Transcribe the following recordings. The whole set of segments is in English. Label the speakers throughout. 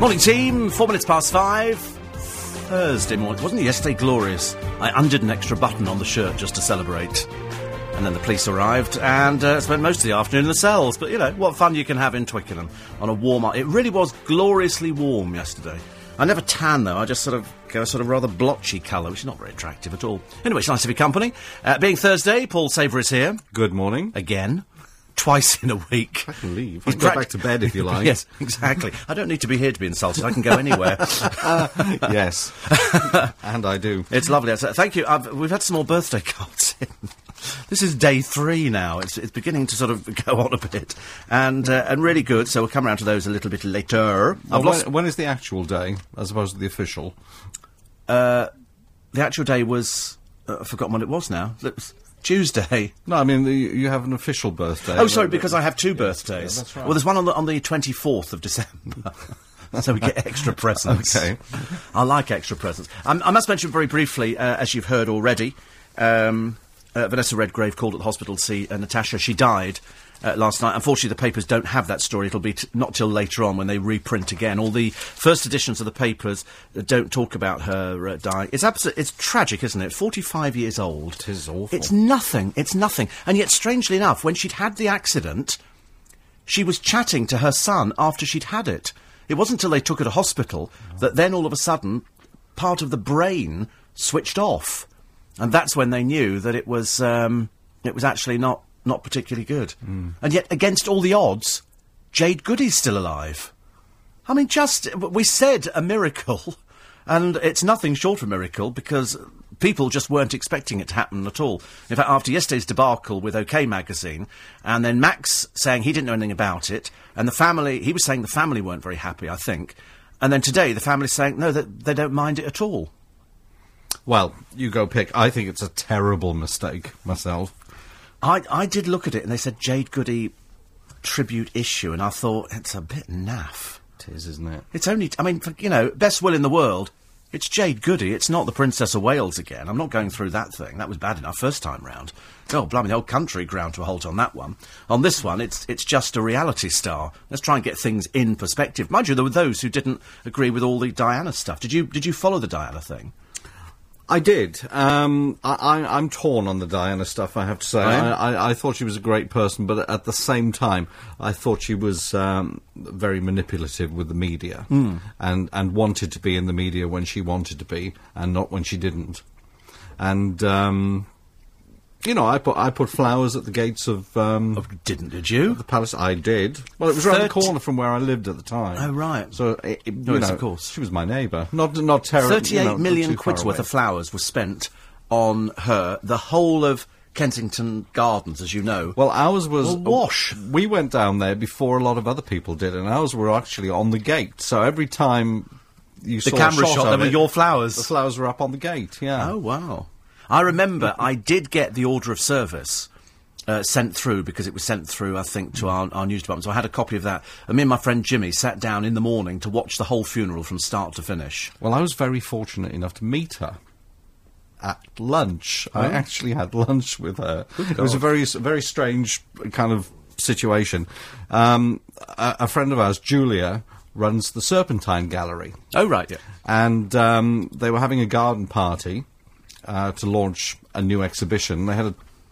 Speaker 1: Morning, team. Four minutes past five. Thursday morning. Wasn't yesterday glorious? I undid an extra button on the shirt just to celebrate. And then the police arrived and uh, spent most of the afternoon in the cells. But, you know, what fun you can have in Twickenham on a warm... Up. It really was gloriously warm yesterday. I never tan, though. I just sort of go a sort of rather blotchy colour, which is not very attractive at all. Anyway, it's nice to be company. Uh, being Thursday, Paul Saver is here.
Speaker 2: Good morning.
Speaker 1: Again. Twice in a week.
Speaker 2: I can leave. I can go
Speaker 1: prac-
Speaker 2: back to bed if you like.
Speaker 1: yes, exactly. I don't need to be here to be insulted. I can go anywhere.
Speaker 2: yes. and I do.
Speaker 1: It's lovely. Uh, Thank you. I've, we've had some more birthday cards in. This is day three now. It's, it's beginning to sort of go on a bit, and uh, and really good. So we'll come around to those a little bit later.
Speaker 2: Well,
Speaker 1: lost
Speaker 2: when, when is the actual day, as opposed to the official?
Speaker 1: the actual day was uh, I've forgotten what it was now. It was Tuesday.
Speaker 2: No, I mean, the, you have an official birthday.
Speaker 1: Oh, sorry, because I have two birthdays.
Speaker 2: that's right.
Speaker 1: Well, there's one on the on the twenty fourth of December. So we get extra presents.
Speaker 2: Okay.
Speaker 1: I like extra presents. Um, I must mention very briefly, uh, as you've heard already, um, uh, Vanessa Redgrave called at the hospital to see uh, Natasha. She died uh, last night. Unfortunately, the papers don't have that story. It'll be t- not till later on when they reprint again. All the first editions of the papers don't talk about her uh, dying. It's absolute. It's tragic, isn't it? Forty-five years old.
Speaker 2: It is awful.
Speaker 1: It's nothing. It's nothing. And yet, strangely enough, when she'd had the accident, she was chatting to her son after she'd had it. It wasn't until they took her to hospital that then all of a sudden part of the brain switched off, and that's when they knew that it was um, it was actually not not particularly good. And yet, against all the odds, Jade Goody's still alive. I mean, just we said a miracle, and it's nothing short of a miracle because people just weren't expecting it to happen at all. In fact, after yesterday's debacle with OK Magazine, and then Max saying he didn't know anything about it, and the family, he was saying the family weren't very happy, I think, and then today the family's saying no, that they don't mind it at all.
Speaker 2: Well, you go pick. I think it's a terrible mistake myself.
Speaker 1: I I did look at it, and they said Jade Goody tribute issue, and I thought it's a bit naff.
Speaker 2: It is, isn't it?
Speaker 1: It's only, I mean, for, you know, best will in the world. It's Jade Goody. It's not the Princess of Wales again. I'm not going through that thing. That was bad enough first time round. Oh, blimey, the whole country ground to a halt on that one. On this one, it's it's just a reality star. Let's try and get things in perspective. Mind you, there were those who didn't agree with all the Diana stuff. Did you did you follow the Diana thing?
Speaker 2: I did. Um, I, I, I'm torn on the Diana stuff. I have to say.
Speaker 1: yeah?
Speaker 2: I, I, I thought she was a great person, but at the same time, I thought she was um, very manipulative with the media, and and wanted to be in the media when she wanted to be, and not when she didn't. And um, you know, I put I put flowers at the gates of um,
Speaker 1: Oh, didn't did you?
Speaker 2: the palace. I did. Well, it was around the corner from where I lived at the time.
Speaker 1: Oh, right.
Speaker 2: So, it, it,
Speaker 1: No,
Speaker 2: you know,
Speaker 1: of course.
Speaker 2: she was my neighbour. Not not terrible.
Speaker 1: Thirty-eight million quid's worth of flowers was spent on her. The whole of Kensington Gardens, as you know.
Speaker 2: Well, ours was
Speaker 1: Well, wash.
Speaker 2: We went down there before a lot of other people did, and ours were actually on the gate. So every time you saw
Speaker 1: the
Speaker 2: saw
Speaker 1: camera
Speaker 2: shot,
Speaker 1: shot, there were your flowers.
Speaker 2: The flowers were up on the gate. Yeah.
Speaker 1: Oh wow! I remember I did get the order of service uh, sent through because it was sent through, I think, to our, our news department. So I had a copy of that. And me and my friend Jimmy sat down in the morning to watch the whole funeral from start to finish.
Speaker 2: Well, I was very fortunate enough to meet her at lunch. I
Speaker 1: Oh.
Speaker 2: actually had lunch with her. It was a very, very strange kind of situation. Um, a, a friend of ours, Julia, runs the Serpentine Gallery.
Speaker 1: Oh right, yeah.
Speaker 2: and um, they were having a garden party uh, to launch a new exhibition. They had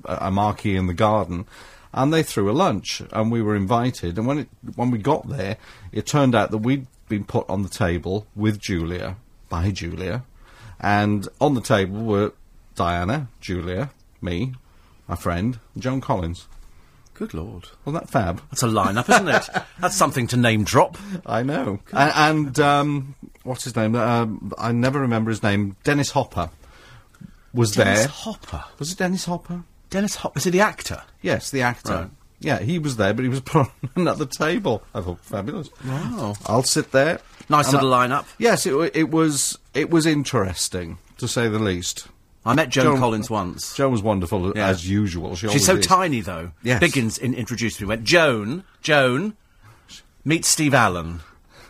Speaker 2: a, a marquee in the garden, and they threw a lunch, and we were invited. And when it, when we got there, it turned out that we'd been put on the table with Julia by Julia, and on the table were Diana, Julia, me, my friend, and Joan Collins.
Speaker 1: Good lord,
Speaker 2: Wasn't that fab?
Speaker 1: that's a lineup, isn't it? That's something to name drop.
Speaker 2: I know. A- and um, what's his name? Um, I never remember his name. Dennis Hopper was
Speaker 1: Dennis
Speaker 2: there.
Speaker 1: Hopper.
Speaker 2: Was it Dennis Hopper?
Speaker 1: Dennis Hopper. Is he the actor?
Speaker 2: Yes, the actor.
Speaker 1: Right.
Speaker 2: Yeah, he was there, but he was put on another table. I thought fabulous.
Speaker 1: Wow.
Speaker 2: I'll sit there.
Speaker 1: Nice little
Speaker 2: I-
Speaker 1: lineup.
Speaker 2: Yes, it, it was. It was interesting to say the least.
Speaker 1: I met Joan,
Speaker 2: Joan-
Speaker 1: Collins once.
Speaker 2: Joan was wonderful
Speaker 1: Yeah.
Speaker 2: as usual. She
Speaker 1: She's so
Speaker 2: is.
Speaker 1: tiny, though.
Speaker 2: Yes.
Speaker 1: Biggins in- introduced me. Went Joan, Joan, meet Steve Allen.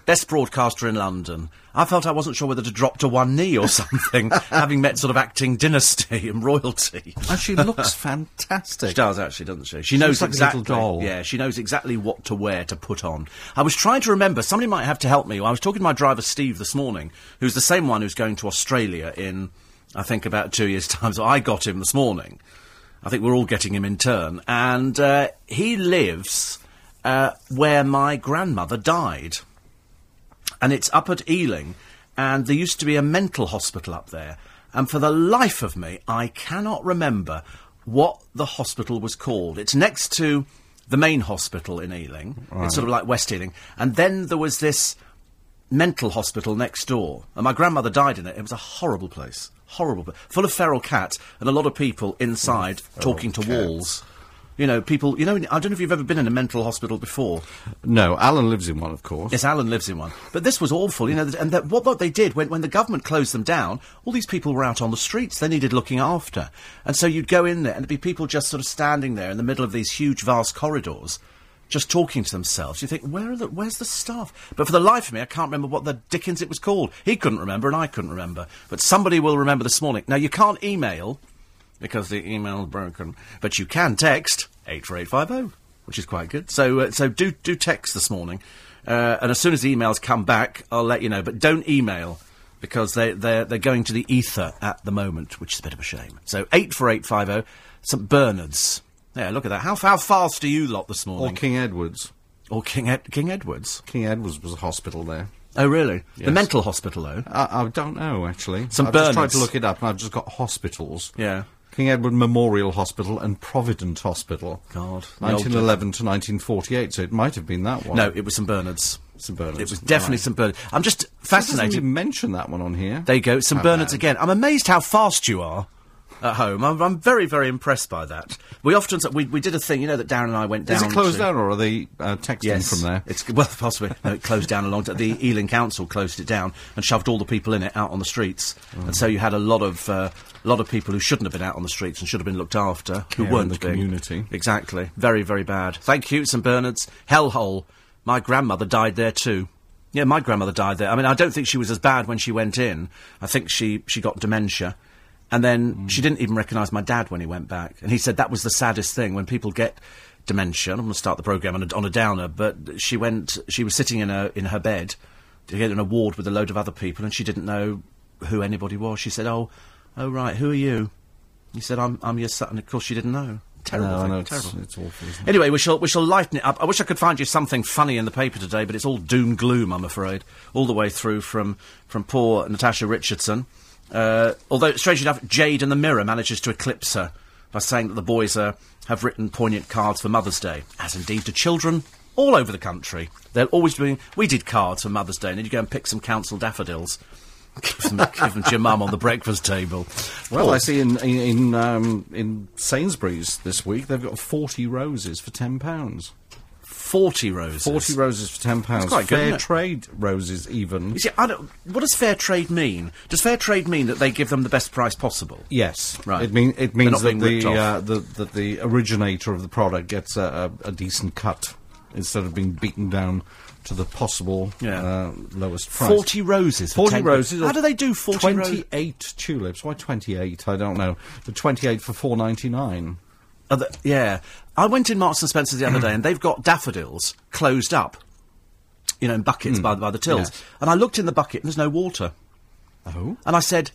Speaker 1: Best broadcaster in London. I felt I wasn't sure whether to drop to one knee or something, having met sort of acting dynasty and royalty.
Speaker 2: And she looks fantastic.
Speaker 1: She does actually, doesn't she? She knows
Speaker 2: looks like
Speaker 1: exactly.
Speaker 2: doll.
Speaker 1: Yeah, she knows exactly what to wear to put on. I was trying to remember. Somebody might have to help me. I was talking to my driver Steve this morning, who's the same one who's going to Australia in, I think, about two years' time. So I got him this morning. I think we're all getting him in turn, and uh, he lives uh, where my grandmother died and it's up at Ealing, and there used to be a mental hospital up there. And for the life of me, I cannot remember what the hospital was called. It's next to the main hospital in Ealing. It's sort of like West Ealing. And then there was this mental hospital next door. And my grandmother died in it. It was a horrible place. Horrible. Full of feral cats and a lot of people inside talking to
Speaker 2: cats.
Speaker 1: walls. You know, people, you know, I don't know if you've ever been in a mental hospital before.
Speaker 2: No, Alan lives in one, of course.
Speaker 1: Yes, Alan lives in one. But this was awful, you know, and that, what, what they did, when, when the government closed them down, all these people were out on the streets. They needed looking after. And so you'd go in there, and there'd be people just sort of standing there in the middle of these huge, vast corridors, just talking to themselves. You think, where are the, where's the staff? But for the life of me, I can't remember what the dickens it was called. He couldn't remember, and I couldn't remember. But somebody will remember this morning. Now, you can't email, because the email's broken, but you can text 84850, which is quite good. So, uh, so do, do text this morning, uh, and as soon as the emails come back, I'll let you know. But don't email, because they, they're, they're going to the ether at the moment, which is a bit of a shame. So 84850, St Bernard's. Yeah, look at that. How, how fast are you lot this morning? Or?
Speaker 2: King Edward's.
Speaker 1: Or King, Ed- King Edward's.
Speaker 2: King Edward's was a hospital there.
Speaker 1: Oh, really? The mental hospital, though.
Speaker 2: I, I don't know, actually.
Speaker 1: St
Speaker 2: I've just tried to look it up, and I've just got hospitals.
Speaker 1: Yeah.
Speaker 2: King Edward Memorial Hospital and Provident Hospital.
Speaker 1: God,
Speaker 2: 1911 to 1948, so it might have been that one.
Speaker 1: No, it was St Bernard's.
Speaker 2: St Bernard's.
Speaker 1: It was definitely
Speaker 2: Right.
Speaker 1: St Bernard's. I'm just fascinated.
Speaker 2: even mention that one on here.
Speaker 1: There you go, St Bernard's again. I'm amazed how fast you are at home. I'm, I'm very, very impressed by that. We often we we did a thing, you know, that Darren and I went down.
Speaker 2: Is it closed
Speaker 1: to-
Speaker 2: down, or are they uh, texting
Speaker 1: Yes,
Speaker 2: from there?
Speaker 1: It's well, possibly. No, it closed down a long time. The Ealing Council closed it down and shoved all the people in it out on the streets, and so you had a lot of uh, a lot of people who shouldn't have been out on the streets and should have been looked after, who
Speaker 2: Care
Speaker 1: weren't
Speaker 2: the
Speaker 1: being.
Speaker 2: community.
Speaker 1: Exactly. Very, very bad. Thank you, St Bernard's hellhole. My grandmother died there too. Yeah, my grandmother died there. I mean, I don't think she was as bad when she went in. I think she she got dementia. And then
Speaker 2: Mm.
Speaker 1: she didn't even recognise my dad when he went back. And he said that was the saddest thing when people get dementia. I'm going to start the programme on a, on a downer, but she went. She was sitting in her in her bed to get an award with a load of other people, and she didn't know who anybody was. She said, "Oh, oh right, who are you?" He said, "I'm I'm your son." And of course, she didn't know. Terrible
Speaker 2: No,
Speaker 1: thing.
Speaker 2: know, it's,
Speaker 1: terrible.
Speaker 2: it's awful, it?
Speaker 1: Anyway, we shall we shall lighten it up. I wish I could find you something funny in the paper today, but it's all doom gloom. I'm afraid, all the way through from from poor Natasha Richardson. Uh, although, strangely enough, Jade and the Mirror manages to eclipse her by saying that the boys uh, have written poignant cards for Mother's Day, as indeed do children all over the country. They're always doing. We did cards for Mother's Day, and then you go and pick some council daffodils. Give them, give them to your mum on the breakfast table.
Speaker 2: Well, I see in in in, um, in Sainsbury's this week they've got forty roses for ten pounds.
Speaker 1: forty roses.
Speaker 2: Forty roses for ten pounds.
Speaker 1: quite
Speaker 2: Fair
Speaker 1: it?
Speaker 2: trade roses, even.
Speaker 1: You see, I don't, what does fair trade mean? Does fair trade mean that they give them the best price possible?
Speaker 2: Yes,
Speaker 1: Right.
Speaker 2: It mean it means that the, uh, the that the originator of the product gets a, a, a decent cut instead of being beaten down to the possible
Speaker 1: Yeah.
Speaker 2: uh, lowest price.
Speaker 1: Forty roses. For
Speaker 2: 40 roses.
Speaker 1: How do they do forty roses?
Speaker 2: 28 tulips. Why 28? I don't know. The 28 for 4.99.
Speaker 1: Are yeah, I went in Marks and Spencer's the other day, and they've got daffodils closed up. You know, in buckets by, by the tills.
Speaker 2: yes.
Speaker 1: And I looked in the bucket, and there's no water.
Speaker 2: Oh.
Speaker 1: And I said,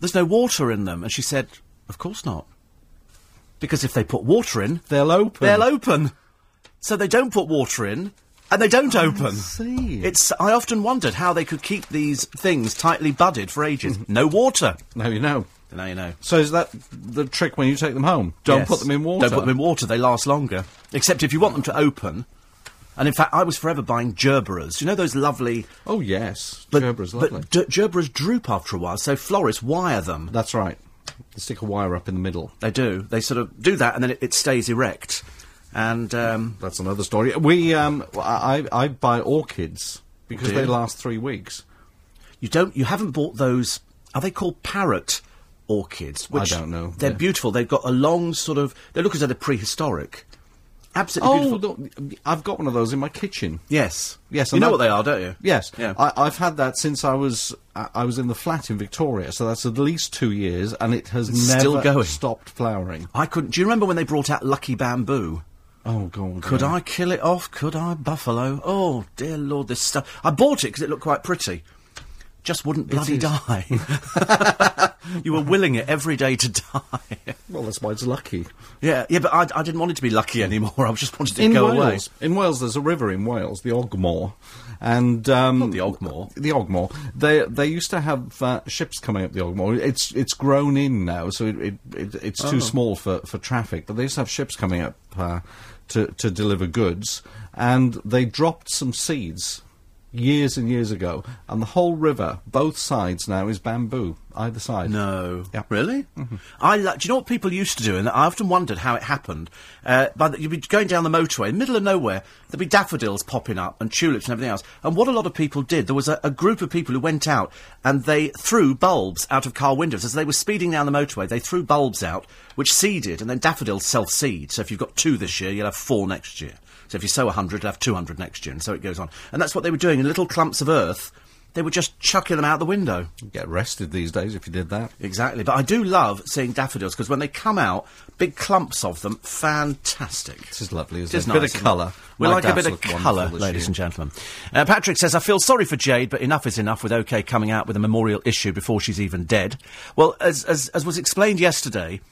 Speaker 1: "There's no water in them." And she said, "Of course not, because if they put water in,
Speaker 2: They'll open.
Speaker 1: they'll open. So they don't put water in, and they don't open.
Speaker 2: see.
Speaker 1: It's. I often wondered how they could keep these things tightly budded for ages. Mm-hmm. no water.
Speaker 2: Now you know.
Speaker 1: Now you know.
Speaker 2: So is that the trick when you take them home? Don't
Speaker 1: Yes.
Speaker 2: put them in water.
Speaker 1: Don't put them in water. They last longer. Except if you want them to open. And in fact, I was forever buying gerberas. You know those lovely.
Speaker 2: Oh yes,
Speaker 1: But,
Speaker 2: lovely.
Speaker 1: but d- gerberas droop after a while, so florists wire them.
Speaker 2: That's right. They stick a wire up in the middle.
Speaker 1: They do. They sort of do that, and then it, it stays erect. And um,
Speaker 2: That's another story. We um, I I I buy orchids because they last three weeks.
Speaker 1: you don't. You haven't bought those. Are they called parrot orchids? Which
Speaker 2: don't know.
Speaker 1: They're
Speaker 2: Yeah.
Speaker 1: beautiful. They've got a long sort of. They look as though they're prehistoric. Absolutely
Speaker 2: Oh,
Speaker 1: beautiful.
Speaker 2: I've got one of those in my kitchen.
Speaker 1: Yes.
Speaker 2: Yes,
Speaker 1: You know
Speaker 2: that-
Speaker 1: what they are, don't you?
Speaker 2: Yes,
Speaker 1: Yeah.
Speaker 2: I, I've had that since I was I I was in the flat in Victoria, so that's at least two years, and it has
Speaker 1: It's
Speaker 2: never
Speaker 1: still going.
Speaker 2: stopped flowering.
Speaker 1: I couldn't. Do you remember when they brought out Lucky Bamboo?
Speaker 2: Oh God!
Speaker 1: Could
Speaker 2: yeah.
Speaker 1: I kill it off? Could I buffalo? Oh dear lord, this stuff. I bought it because it looked quite pretty. Just wouldn't bloody die. you were willing it every day to die.
Speaker 2: Well, that's why it's lucky.
Speaker 1: yeah, yeah, but I, I didn't want it to be lucky anymore. I just wanted it to
Speaker 2: in
Speaker 1: go
Speaker 2: Wales,
Speaker 1: away.
Speaker 2: in Wales, there's a river in Wales, the Ogmore, and um,
Speaker 1: Not the Ogmore.
Speaker 2: The Ogmore. They they used to have uh, ships coming up the Ogmore. It's it's grown in now, so it, it, it it's
Speaker 1: Oh.
Speaker 2: too small for, for traffic. But they used to have ships coming up uh, to to deliver goods, and they dropped some seeds years and years ago, and the whole river, both sides now, is bamboo, either side.
Speaker 1: No.
Speaker 2: Yeah.
Speaker 1: Really? I lo- do you know what people used to do? And I often wondered how it happened. Uh, by the, you'd be going down the motorway, in the middle of nowhere, there'd be daffodils popping up and tulips and everything else. And what a lot of people did, there was a, a group of people who went out and they threw bulbs out of car windows. As they were speeding down the motorway, they threw bulbs out, which seeded, and then daffodils self-seed. So if you've got two this year, you'll have four next year. So if you sow 100, you'll have 200 next year, and so it goes on. And that's what they were doing in little clumps of earth. They were just chucking them out the window.
Speaker 2: You'd get arrested these days if you did that.
Speaker 1: Exactly, but I do love seeing daffodils because when they come out, big clumps of them, fantastic.
Speaker 2: This is lovely, isn't
Speaker 1: It is nice,
Speaker 2: Bit of colour.
Speaker 1: We like a bit of colour, ladies
Speaker 2: year.
Speaker 1: and gentlemen. Uh, Patrick says, I feel sorry for Jade, but enough is enough with OK coming out with a memorial issue before she's even dead. Well, as, as, as was explained yesterday,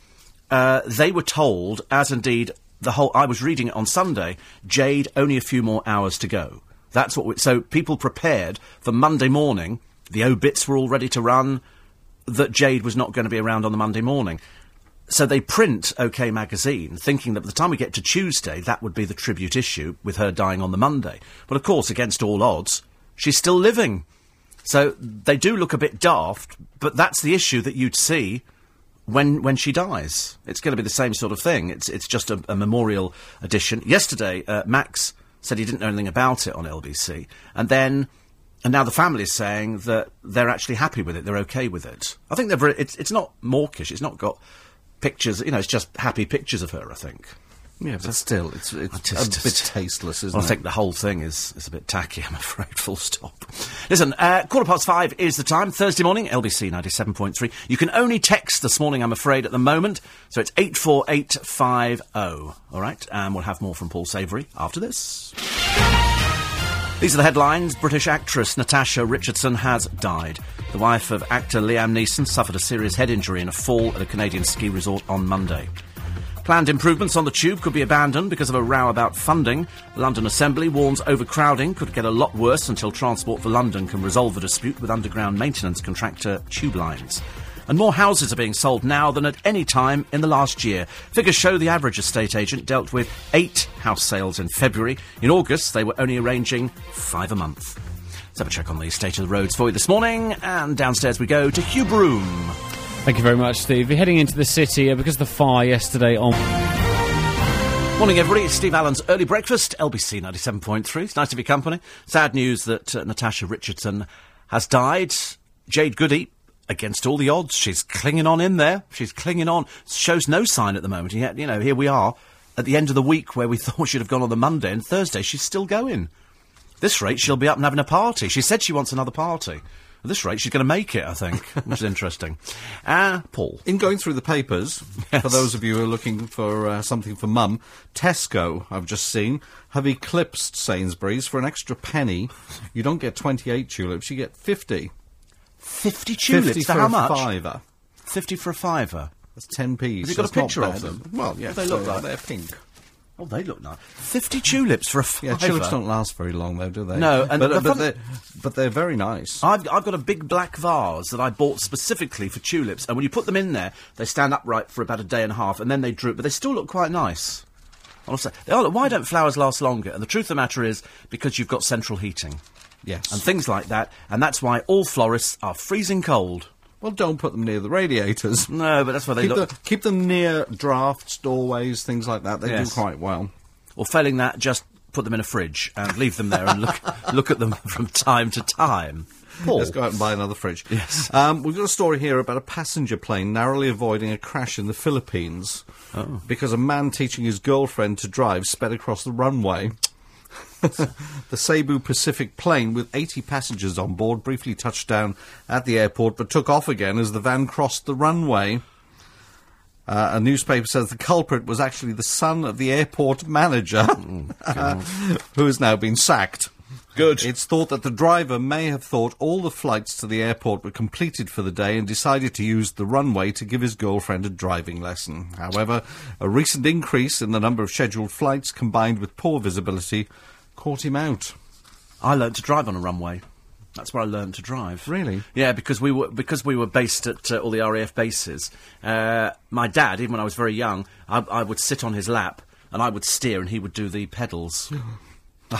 Speaker 1: uh, they were told, as indeed the whole, I was reading it on Sunday, Jade, only a few more hours to go. That's what we, so people prepared for Monday morning, the obits were all ready to run, that Jade was not going to be around on the Monday morning. So they print OK Magazine, thinking that by the time we get to Tuesday, that would be the tribute issue with her dying on the Monday. But of course, against all odds, she's still living. So they do look a bit daft, but that's the issue that you'd see when when she dies. It's going to be the same sort of thing. It's it's just a, a memorial edition. Yesterday, uh, Max said he didn't know anything about it on LBC, and then. And now the family is saying that they're actually happy with it. They're okay with it. I think they're it's it's not mawkish. It's not got pictures. You know, it's just happy pictures of her. I think.
Speaker 2: Yeah, but still, it's it's
Speaker 1: just-
Speaker 2: a bit tasteless, isn't
Speaker 1: Well, I think the whole thing is, is a bit tacky, I'm afraid, full stop. Listen, uh, quarter past five is the time, Thursday morning, LBC 97.3. You can only text this morning, I'm afraid, at the moment, so it's 84850, all right? And we'll have more from Paul Savoury after this. These are the headlines. British actress Natasha Richardson has died. The wife of actor Liam Neeson suffered a serious head injury in a fall at a Canadian ski resort on Monday. Planned improvements on the tube could be abandoned because of a row about funding. London Assembly warns overcrowding could get a lot worse until Transport for London can resolve the dispute with underground maintenance contractor Tube Lines. And more houses are being sold now than at any time in the last year. Figures show the average estate agent dealt with eight house sales in February. In August, they were only arranging five a month. Let's have a check on the state of the roads for you this morning. And downstairs we go to Hugh Broom.
Speaker 3: Thank you very much, Steve. You're heading into the city uh, because of the fire yesterday on.
Speaker 1: Morning, everybody. It's Steve Allen's Early Breakfast, LBC 97.3. It's nice to be company. Sad news that uh, Natasha Richardson has died. Jade Goody, against all the odds, she's clinging on in there. She's clinging on. Shows no sign at the moment. Yet, you know, here we are at the end of the week where we thought she'd have gone on the Monday and Thursday. She's still going. this rate, she'll be up and having a party. She said she wants another party. At this rate, she's going to make it, I think, which is interesting. Ah, Paul.
Speaker 2: In going through the papers,
Speaker 1: Yes.
Speaker 2: for those of you who are looking for uh, something for mum, Tesco, I've just seen, have eclipsed Sainsbury's for an extra penny. You don't get 28 tulips, you get 50.
Speaker 1: 50 tulips
Speaker 2: 50
Speaker 1: for how
Speaker 2: a
Speaker 1: much?
Speaker 2: fiver.
Speaker 1: 50 for a fiver.
Speaker 2: That's 10p.
Speaker 1: Has it got a
Speaker 2: That's
Speaker 1: picture of them?
Speaker 2: Well, yeah.
Speaker 1: They look like?
Speaker 2: They're pink.
Speaker 1: Oh, they look nice. 50 tulips for a fiver.
Speaker 2: Yeah, tulips don't last very long, though, do they?
Speaker 1: No, and
Speaker 2: but,
Speaker 1: the
Speaker 2: uh, but, they're, but they're very nice.
Speaker 1: I've, I've got a big black vase that I bought specifically for tulips, and when you put them in there, they stand upright for about a day and a half, and then they droop, but they still look quite nice. Are, why don't flowers last longer? And the truth of the matter is because you've got central heating
Speaker 2: yes.
Speaker 1: and things like that, and that's why all florists are freezing cold.
Speaker 2: Well, don't put them near the radiators.
Speaker 1: No, but that's why they
Speaker 2: Keep,
Speaker 1: look.
Speaker 2: the, keep them near drafts, doorways, things like that. They
Speaker 1: Yes.
Speaker 2: do quite well.
Speaker 1: Or failing that, just put them in a fridge and leave them there and look look at them from time to time. Paul.
Speaker 2: Let's go out and buy another fridge.
Speaker 1: Yes.
Speaker 2: Um, we've got a story here about a passenger plane narrowly avoiding a crash in the Philippines
Speaker 1: Oh.
Speaker 2: because a man teaching his girlfriend to drive sped across the runway. the Cebu Pacific plane with 80 passengers on board briefly touched down at the airport but took off again as the van crossed the runway. Uh, a newspaper says the culprit was actually the son of the airport manager, who has now been sacked.
Speaker 1: Good.
Speaker 2: It's thought that the driver may have thought all the flights to the airport were completed for the day and decided to use the runway to give his girlfriend a driving lesson. However, a recent increase in the number of scheduled flights combined with poor visibility caught him out.
Speaker 1: I learnt to drive on a runway. That's where I learned to drive.
Speaker 2: Really?
Speaker 1: Yeah, because we were because we were based at uh, all the RAF bases. Uh, my dad, even when I was very young, I, I would sit on his lap and I would steer, and he would do the pedals.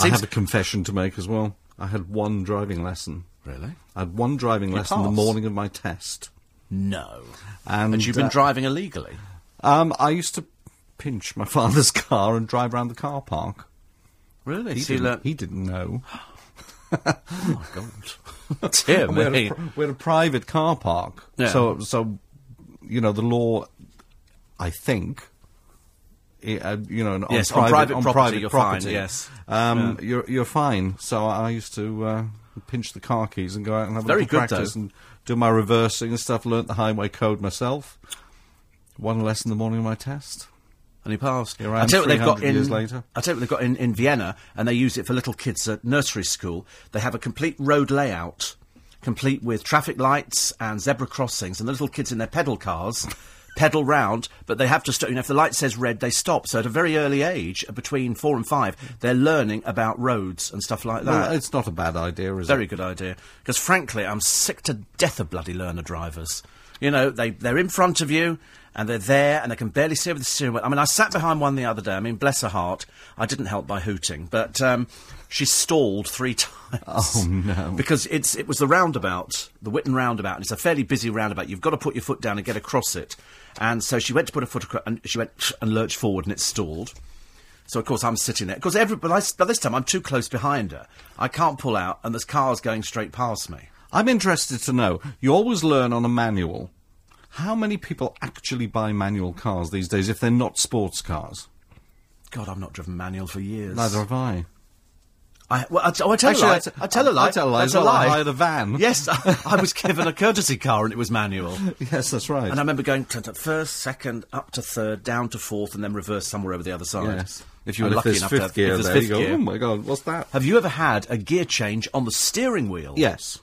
Speaker 2: I have a confession to make as well. I had one driving lesson.
Speaker 1: really?
Speaker 2: I had one driving lesson the morning of my test.
Speaker 1: No.
Speaker 2: And,
Speaker 1: And you've been
Speaker 2: uh,
Speaker 1: driving illegally.
Speaker 2: Um, I used to pinch my father's car and drive around the car park.
Speaker 1: Really?
Speaker 2: He,
Speaker 1: So
Speaker 2: didn't, he didn't know.
Speaker 1: Oh my God. Dear
Speaker 2: we, had
Speaker 1: me.
Speaker 2: a, we had a private car park.
Speaker 1: Yeah.
Speaker 2: So, so, you know, the law, I think, uh, you know, on
Speaker 1: Yes, on
Speaker 2: private,
Speaker 1: private property,
Speaker 2: private
Speaker 1: you're fine, yes.
Speaker 2: um, you're you're fine. So I used to uh, pinch the car keys and go out and have a
Speaker 1: Very good,
Speaker 2: practice
Speaker 1: though.
Speaker 2: and do my reversing and stuff. Learnt the highway code myself. One lesson the morning of my test.
Speaker 1: And he passed.
Speaker 2: I
Speaker 1: tell you what they've got in.
Speaker 2: later.
Speaker 1: I'll tell you what they've got in, in Vienna, and they use it for little kids at nursery school. They have a complete road layout, complete with traffic lights and zebra crossings, and the little kids in their pedal cars pedal round, but they have to stop. You know, if the light says red, they stop. So at a very early age, between four and five, they're learning about roads and stuff like that.
Speaker 2: Well, it's not a bad idea, is
Speaker 1: Very
Speaker 2: it?
Speaker 1: Very good idea. Because frankly, I'm sick to death of bloody learner drivers. You know, they, they're in front of you, and they're there, and they can barely see over the steering wheel. I mean, I sat behind one the other day. I mean, bless her heart. I didn't help by hooting, but um, she stalled three times.
Speaker 2: Oh, no.
Speaker 1: Because it's it was the roundabout, the Whitton roundabout, and it's a fairly busy roundabout. You've got to put your foot down and get across it. And so she went to put her foot across, and she went and lurched forward, and it stalled. So of course I'm sitting there. Because every, but I, by this time I'm too close behind her. I can't pull out, and there's cars going straight past me.
Speaker 2: I'm interested to know. You always learn on a manual. How many people actually buy manual cars these days if they're not sports cars?
Speaker 1: God, I've not driven manual for years.
Speaker 2: Neither have I.
Speaker 1: I, well, I, t- oh, I tell
Speaker 2: Actually,
Speaker 1: a lie.
Speaker 2: I t-
Speaker 1: I tell a lie.
Speaker 2: I tell a lie
Speaker 1: That's a
Speaker 2: I
Speaker 1: lie.
Speaker 2: hired a van.
Speaker 1: Yes, I, I was given a courtesy car and it was manual.
Speaker 2: Yes, that's right.
Speaker 1: And I remember going to, to first, second, up to third, down to fourth, and then reverse somewhere over the other side.
Speaker 2: yes.
Speaker 1: If you were lucky enough
Speaker 2: fifth
Speaker 1: to have
Speaker 2: gear
Speaker 1: if there's
Speaker 2: there,
Speaker 1: fifth
Speaker 2: you go,
Speaker 1: gear.
Speaker 2: oh my god, what's that?
Speaker 1: Have you ever had a gear change on the steering wheel?
Speaker 2: Yes.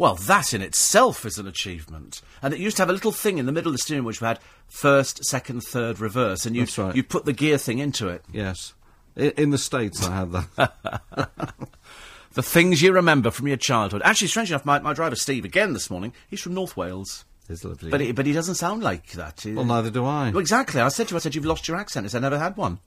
Speaker 1: Well, that in itself is an achievement. And it used to have a little thing in the middle of the steering wheel which had first, second, third, reverse, and you
Speaker 2: right.
Speaker 1: you put the gear thing into it.
Speaker 2: Yes. I- in the States, I had that.
Speaker 1: The things you remember from your childhood. Actually, strange enough, my, my driver Steve again this morning. He's from North Wales,
Speaker 2: it's lovely.
Speaker 1: but he, but he doesn't sound like that.
Speaker 2: Well, neither do I.
Speaker 1: Well, exactly. I said to him, I said, "You've lost your accent." He said, "I never had one."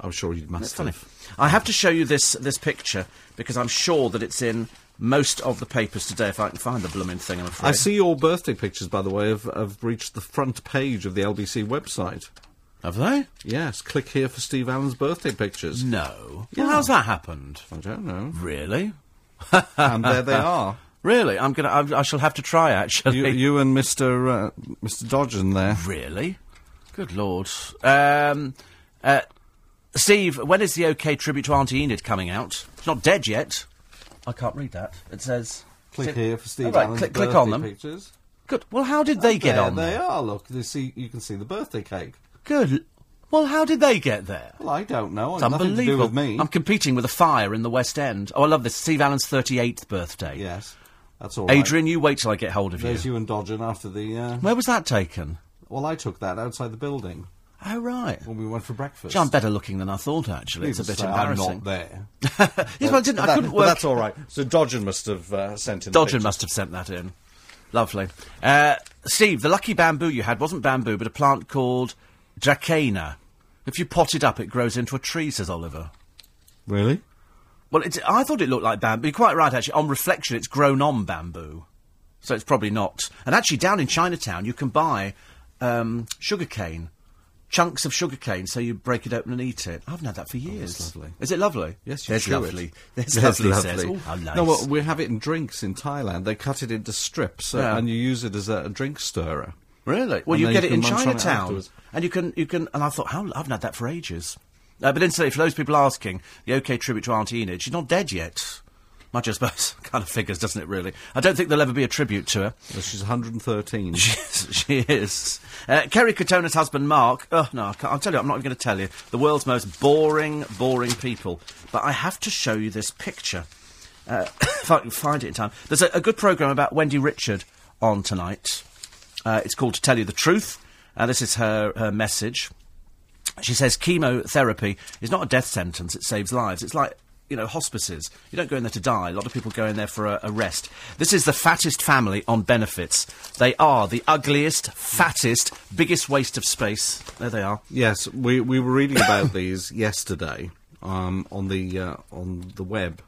Speaker 2: I'm sure you must have.
Speaker 1: I have to show you this this picture because I'm sure that it's in most of the papers today. If I can find the blooming thing, I'm afraid.
Speaker 2: I see your birthday pictures, by the way, have, have reached the front page of the LBC website.
Speaker 1: Have they?
Speaker 2: Yes, click here for Steve Allen's birthday pictures.
Speaker 1: No.
Speaker 2: Yeah.
Speaker 1: Well, how's that happened?
Speaker 2: I don't know.
Speaker 1: Really?
Speaker 2: and there they are.
Speaker 1: Really? I'm gonna. I, I shall have to try. Actually.
Speaker 2: You, you and Mr. Uh, Mr. Dodgen there.
Speaker 1: Really? Good lord. Um, uh, Steve, when is the OK tribute to Auntie Enid coming out? It's not dead yet. I can't read that. It says.
Speaker 2: Click
Speaker 1: Sit-
Speaker 2: here for Steve
Speaker 1: Right,
Speaker 2: Allen's
Speaker 1: click, click
Speaker 2: birthday
Speaker 1: on them.
Speaker 2: pictures.
Speaker 1: Good. Well, how did they get
Speaker 2: there
Speaker 1: on
Speaker 2: they
Speaker 1: there?
Speaker 2: are. Look, you see, you can see the birthday cake.
Speaker 1: Good. Well, how did they get there?
Speaker 2: Well, I don't know.
Speaker 1: It's
Speaker 2: Nothing to do
Speaker 1: unbelievable.
Speaker 2: with me.
Speaker 1: I'm competing with a fire in the West End. Oh, I love this. Steve Allen's 38th birthday.
Speaker 2: Yes, that's all.
Speaker 1: Adrian, you wait till I get hold of
Speaker 2: There's
Speaker 1: you.
Speaker 2: There's you and Dodgen after the. Uh,
Speaker 1: Where was that taken?
Speaker 2: well, I took that outside the building
Speaker 1: Oh, right.
Speaker 2: when we went for breakfast.
Speaker 1: Gee, I'm better looking than I thought, actually. It's a bit
Speaker 2: say, I'm
Speaker 1: embarrassing.
Speaker 2: not there.
Speaker 1: yes, well, I didn't.
Speaker 2: But
Speaker 1: I couldn't
Speaker 2: but
Speaker 1: work.
Speaker 2: that's all right. So Dodgen must have uh, sent in.
Speaker 1: Dodgen must have sent that in. Lovely. Uh, Steve, the lucky bamboo you had wasn't bamboo, but a plant called Dracaena. If you pot it up, it grows into a tree, says Oliver.
Speaker 2: Really?
Speaker 1: Well, I thought it looked like bamboo. You're quite right, actually. On reflection, it's grown on bamboo. So it's probably not. And actually, down in Chinatown, you can buy um, sugarcane chunks of sugar cane, so you break it open and eat it. I haven't had that for years.
Speaker 2: lovely.
Speaker 1: Is it lovely?
Speaker 2: Yes, you
Speaker 1: There's lovely.
Speaker 2: It.
Speaker 1: There's lovely. Says. Oh, how nice.
Speaker 2: No, well, we have it in drinks in Thailand. They cut it into strips uh,
Speaker 1: Yeah.
Speaker 2: and you use it as a, a drink stirrer.
Speaker 1: Really? Well,
Speaker 2: And
Speaker 1: you get
Speaker 2: you
Speaker 1: it in
Speaker 2: on it
Speaker 1: Chinatown, and you can you can. And I thought, how I haven't had that for ages. Uh, but incidentally, for those people asking, the OK tribute to Aunt Enid, she's not dead yet. Much I suppose kind of figures, doesn't it? Really, I don't think there'll ever be a tribute to her.
Speaker 2: Well, She's 113.
Speaker 1: She is. She is. Uh, Kerry Katona's husband, Mark. Oh, no, I can't, I'll tell you, I'm not even going to tell you. The world's most boring, boring people. But I have to show you this picture. Uh, if I can find it in time. There's a, a good programme about Wendy Richard on tonight. Uh, it's called To Tell You the Truth. Uh, this is her, her message. She says chemotherapy is not a death sentence, it saves lives. It's like, you know, hospices. You don't go in there to die. A lot of people go in there for a, a rest. This is the fattest family on benefits. They are the ugliest, fattest, biggest waste of space. There they are.
Speaker 2: Yes, we, we were reading about these yesterday um, on the uh, on the web.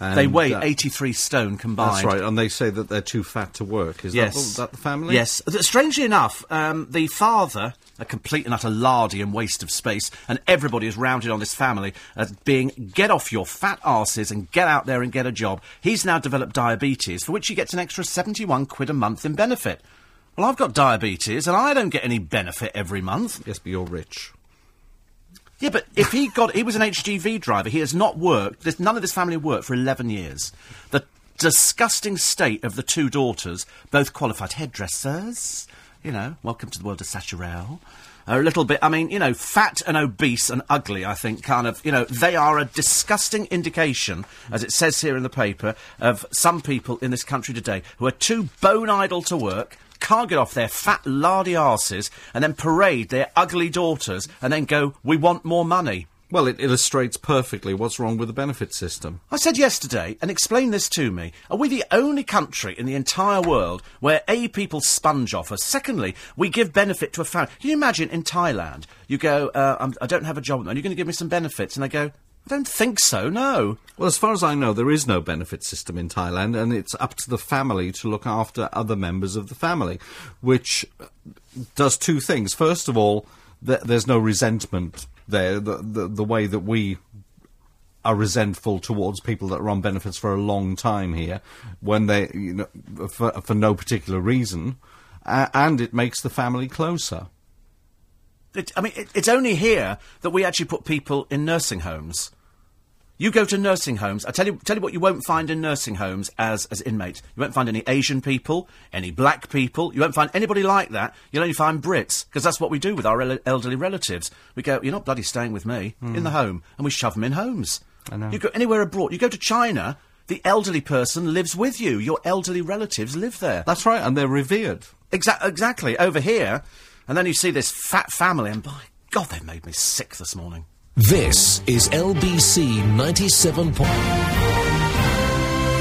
Speaker 1: They weigh
Speaker 2: uh,
Speaker 1: 83 stone combined.
Speaker 2: That's right, and they say that they're too fat to work. Is
Speaker 1: Yes.
Speaker 2: that, the, that the family?
Speaker 1: Yes. Strangely enough, um, the father, a complete and utter lardy and waste of space, and everybody is rounded on this family as being get off your fat asses and get out there and get a job. He's now developed diabetes, for which he gets an extra 71 quid a month in benefit. Well, I've got diabetes, and I don't get any benefit every month.
Speaker 2: Yes, but you're rich.
Speaker 1: Yeah, but if he got, he was an HGV driver. He has not worked. There's, none of this family worked for 11 years. The disgusting state of the two daughters, both qualified hairdressers. You know, welcome to the world of Saturel. A little bit, I mean, you know, fat and obese and ugly, I think, kind of, you know, they are a disgusting indication, as it says here in the paper, of some people in this country today who are too bone idle to work, can't get off their fat lardy arses, and then parade their ugly daughters, and then go, we want more money.
Speaker 2: Well, it illustrates perfectly what's wrong with the benefit system.
Speaker 1: I said yesterday, and explain this to me, are we the only country in the entire world where A, people sponge off us, secondly, we give benefit to a family? Can you imagine in Thailand, you go, uh, I'm, I don't have a job, and you're going to give me some benefits, and they go, I don't think so, no.
Speaker 2: Well, as far as I know, there is no benefit system in Thailand, and it's up to the family to look after other members of the family, which does two things. First of all, th- there's no resentment there, the, the, the way that we are resentful towards people that are on benefits for a long time here, when they, you know, for, for no particular reason, uh, and it makes the family closer.
Speaker 1: It, I mean, it, it's only here that we actually put people in nursing homes. You go to nursing homes. I tell you, tell you what, you won't find in nursing homes as as inmates. You won't find any Asian people, any black people. You won't find anybody like that. You'll only find Brits because that's what we do with our el- elderly relatives. We go, you're not bloody staying with me in the hmm. home, and we shove them in homes.
Speaker 2: I know.
Speaker 1: You go anywhere abroad. You go to China. The elderly person lives with you. Your elderly relatives live there.
Speaker 2: That's right, and they're revered.
Speaker 1: Exa- exactly. Over here, and then you see this fat family, and by God, they've made me sick this morning.
Speaker 4: This is LBC 97. po-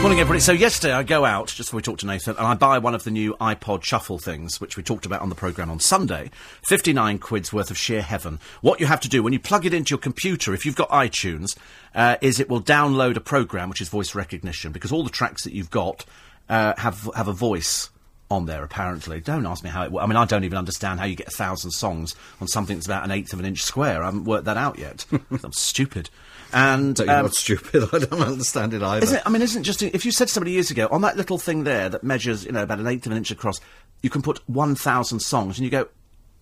Speaker 1: Morning, everybody. So yesterday I go out, just before we talk to Nathan, and I buy one of the new iPod Shuffle things, which we talked about on the programme on Sunday. 59 quid's worth of sheer heaven. What you have to do when you plug it into your computer, if you've got iTunes, uh, is it will download a program which is voice recognition, because all the tracks that you've got uh, have, have a voice on there, apparently. Don't ask me how it works. I mean, I don't even understand how you get a thousand songs on something that's about an eighth of an inch square. I haven't worked that out yet. I'm stupid. And
Speaker 2: You're
Speaker 1: um,
Speaker 2: not stupid. I don't understand it either.
Speaker 1: it, I mean, isn't just if you said somebody years ago on that little thing there that measures, you know, about an eighth of an inch across, you can put one thousand songs, and you go,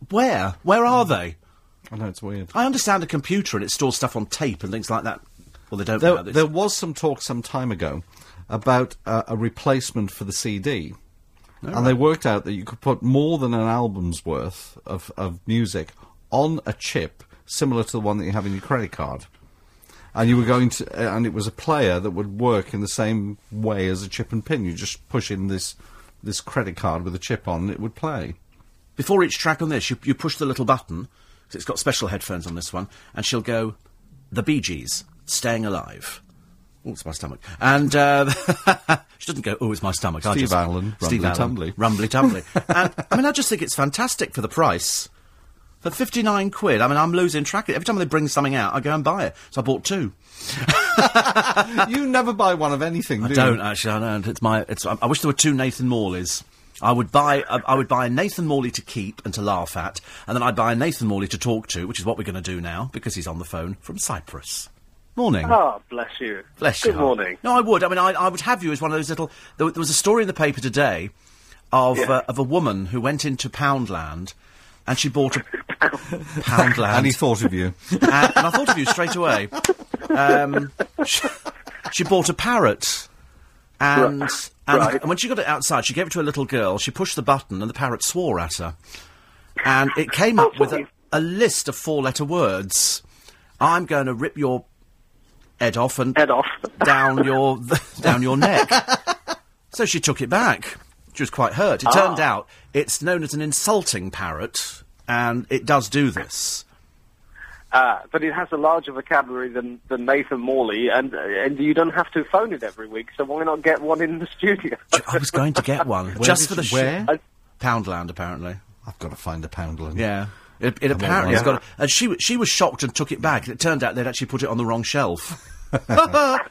Speaker 1: where, where are they?
Speaker 2: I know it's weird.
Speaker 1: I understand a computer and it stores stuff on tape and things like that. Well, they don't.
Speaker 2: There, there was some talk some time ago about uh, a replacement for the CD. And they worked out that you could put more than an album's worth of, of music on a chip similar to the one that you have in your credit card. And you were going to, uh, and it was a player that would work in the same way as a chip and pin. You just push in this this credit card with a chip on, and it would play.
Speaker 1: Before each track on this, you, you push the little button, 'cause it's got special headphones on this one, and she'll go, The Bee Gees, Staying Alive. Oh, it's my stomach. And uh, she doesn't go, oh, it's my stomach. I
Speaker 2: Steve
Speaker 1: just-
Speaker 2: Allen,
Speaker 1: Steve
Speaker 2: Rumbly
Speaker 1: Allen,
Speaker 2: Tumbly.
Speaker 1: Rumbly Tumbly. and, I mean, I just think it's fantastic for the price. For 59 quid, I mean, I'm losing track. Every time they bring something out, I go and buy it. So I bought two.
Speaker 2: you never buy one of anything, do
Speaker 1: I don't, actually, I don't. It's my, it's, I, I wish there were two Nathan Morleys. I would buy uh, I would buy a Nathan Morley to keep and to laugh at, and then I'd buy a Nathan Morley to talk to, which is what we're going to do now because he's on the phone from Cyprus. Morning.
Speaker 5: Ah, bless you.
Speaker 1: Bless
Speaker 5: Good
Speaker 1: you.
Speaker 5: morning.
Speaker 1: No, I would. I mean, I, I would have you as one of those little. There, there was a story in the paper today of
Speaker 5: Yeah.
Speaker 1: uh, of a woman who went into Poundland and she bought a Poundland.
Speaker 2: And he thought of you.
Speaker 1: and, and I thought of you straight away. Um, she, she bought a parrot, and and,
Speaker 5: Right.
Speaker 1: and when she got it outside, she gave it to a little girl. She pushed the button, and the parrot swore at her, and it came up with a, a list of four-letter words. I'm going to rip your head off and
Speaker 5: Head off.
Speaker 1: down your down your neck. So she took it back. She was quite hurt. It turned out it's known as an insulting parrot, and it does do this.
Speaker 5: Uh, but it has a larger vocabulary than, than Nathan Morley, and uh, and you don't have to phone it every week. So why not get one in the studio?
Speaker 1: I was going to get one
Speaker 2: Where
Speaker 1: just for the
Speaker 2: you-
Speaker 1: sh-
Speaker 2: where?
Speaker 5: I-
Speaker 1: Poundland, apparently.
Speaker 2: I've got to find a Poundland.
Speaker 1: Yeah. It, it apparently has
Speaker 5: Yeah.
Speaker 1: got. A, and she she was shocked and took it back. It turned out they'd actually put it on the wrong shelf.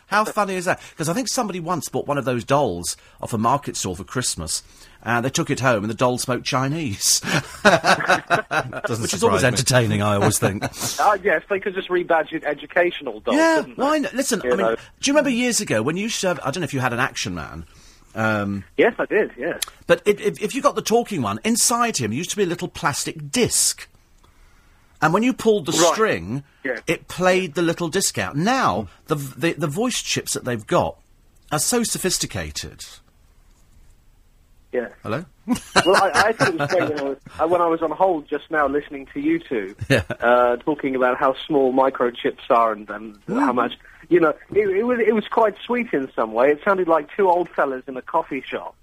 Speaker 1: How funny is that? Because I think somebody once bought one of those dolls off a market stall for Christmas, and they took it home, and the doll spoke Chinese,
Speaker 2: Doesn't
Speaker 1: which is always
Speaker 2: me.
Speaker 1: entertaining. I always think.
Speaker 5: Ah, yes, they could just rebadge it educational dolls.
Speaker 1: yeah, why not? Listen,
Speaker 5: You
Speaker 1: I mean,
Speaker 5: know.
Speaker 1: do you remember years ago when you used to have? I don't know if you had an Action Man. Um,
Speaker 5: Yes, I did. Yes.
Speaker 1: But it, if, if you got the talking one, inside him used to be a little plastic disc. And when you pulled the
Speaker 5: Right.
Speaker 1: string,
Speaker 5: Yeah.
Speaker 1: it played the little disc out. Now, the, the, the voice chips that they've got are so sophisticated.
Speaker 5: Yes.
Speaker 1: Hello?
Speaker 5: well, I, I think it was great when I was, uh, when I was on hold just now listening to you two
Speaker 1: Yeah.
Speaker 5: uh, talking about how small microchips are and, and how much. You know, it, it was it was quite sweet in some way. It sounded like two old fellas in a coffee shop.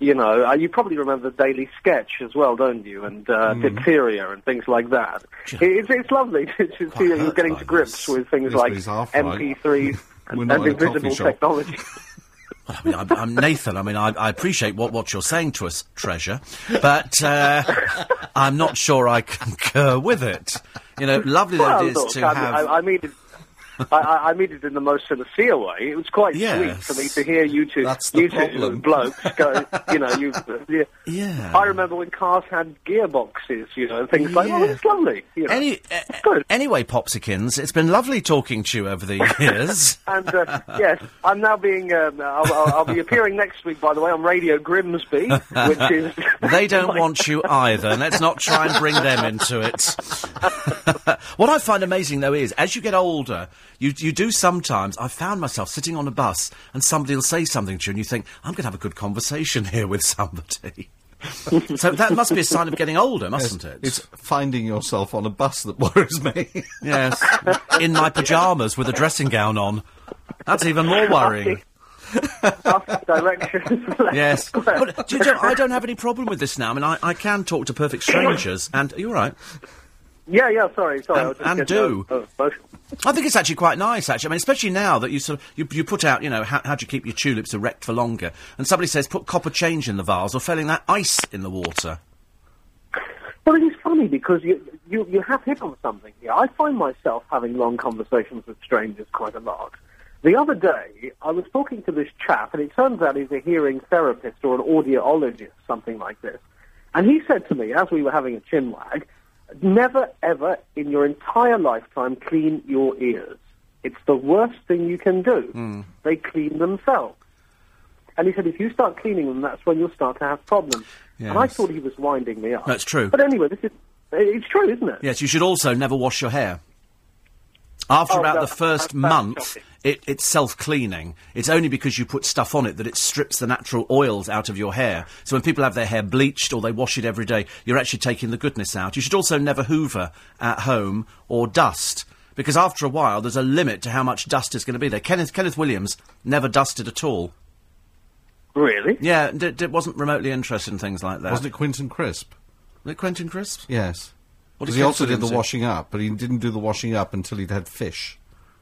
Speaker 5: You know, uh, you probably remember the Daily Sketch as well, don't you? And uh, diphtheria and things like that. It, it's it's lovely to, to see that you're getting to grips
Speaker 1: this.
Speaker 5: with things
Speaker 2: Yes,
Speaker 5: like
Speaker 2: but he's half right.
Speaker 5: MP3s and, and
Speaker 2: in
Speaker 5: invisible technology.
Speaker 1: I mean, I'm, I'm Nathan. I mean, I, I appreciate what, what you're saying to us, Treasure, but uh, I'm not sure I concur with it. You know, lovely
Speaker 5: Well,
Speaker 1: it is to have.
Speaker 5: I, I mean. I, I I mean it in the most sincere way. It was quite
Speaker 1: Yes.
Speaker 5: sweet for me to hear you two,
Speaker 2: That's
Speaker 5: you two blokes go. You know, you. Yeah.
Speaker 1: Yeah.
Speaker 5: I remember when cars had gearboxes, you know, and things like. Oh, it's lovely. You know.
Speaker 1: Any, uh, anyway, Popsikins, it's been lovely talking to you over the years.
Speaker 5: And uh, yes, I'm now being. Um, I'll, I'll, I'll be appearing next week, by the way, on Radio Grimsby, which is.
Speaker 1: They don't want you either. Let's not try and bring them into it. what I find amazing, though, is as you get older, you, you do sometimes. I found myself sitting on a bus and somebody will say something to you, and you think, I'm going to have a good conversation here with somebody. so that must be a sign of getting older, mustn't it?
Speaker 2: It's finding yourself on a bus that worries me.
Speaker 1: Yes. In my pyjamas with a dressing gown on. That's even more worrying.
Speaker 5: Directions.
Speaker 1: Yes. But do you know, I don't have any problem with this now. I mean, I, I can talk to perfect strangers, and you're right.
Speaker 5: Yeah, yeah. Sorry, sorry. I
Speaker 1: And-
Speaker 5: was
Speaker 1: and do. I think it's actually quite nice, actually. I mean, especially now that you sort of, you, you put out, you know, how, how do you keep your tulips erect for longer? And somebody says, put copper change in the vase or filling that ice in the water.
Speaker 5: Well, it is funny because you, you, you have hit on something here. I find myself having long conversations with strangers quite a lot. The other day, I was talking to this chap, and it turns out he's a hearing therapist or an audiologist, something like this. And he said to me, as we were having a chin wag, never ever in your entire lifetime clean your ears. It's the worst thing you can do. Hmm. They clean themselves. And he said, if you start cleaning them, that's when you'll start to have problems. And I thought he was winding me up.
Speaker 1: That's true.
Speaker 5: But anyway, this is it's true, isn't it?
Speaker 1: Yes, you should also never wash your hair. After
Speaker 5: Oh,
Speaker 1: about
Speaker 5: no,
Speaker 1: the first month, it, it's self-cleaning. It's only because you put stuff on it that it strips the natural oils out of your hair. So when people have their hair bleached or they wash it every day, you're actually taking the goodness out. You should also never hoover at home or dust. Because after a while, there's a limit to how much dust is going to be there. Kenneth, Kenneth Williams never dusted at all.
Speaker 5: Really?
Speaker 1: Yeah, d- d- wasn't remotely interested in things like that.
Speaker 2: Wasn't it Quentin Crisp?
Speaker 1: Was it Quentin Crisp?
Speaker 2: Yes.
Speaker 1: What
Speaker 2: Because he also did the washing up, but he didn't do the washing up until he'd had fish.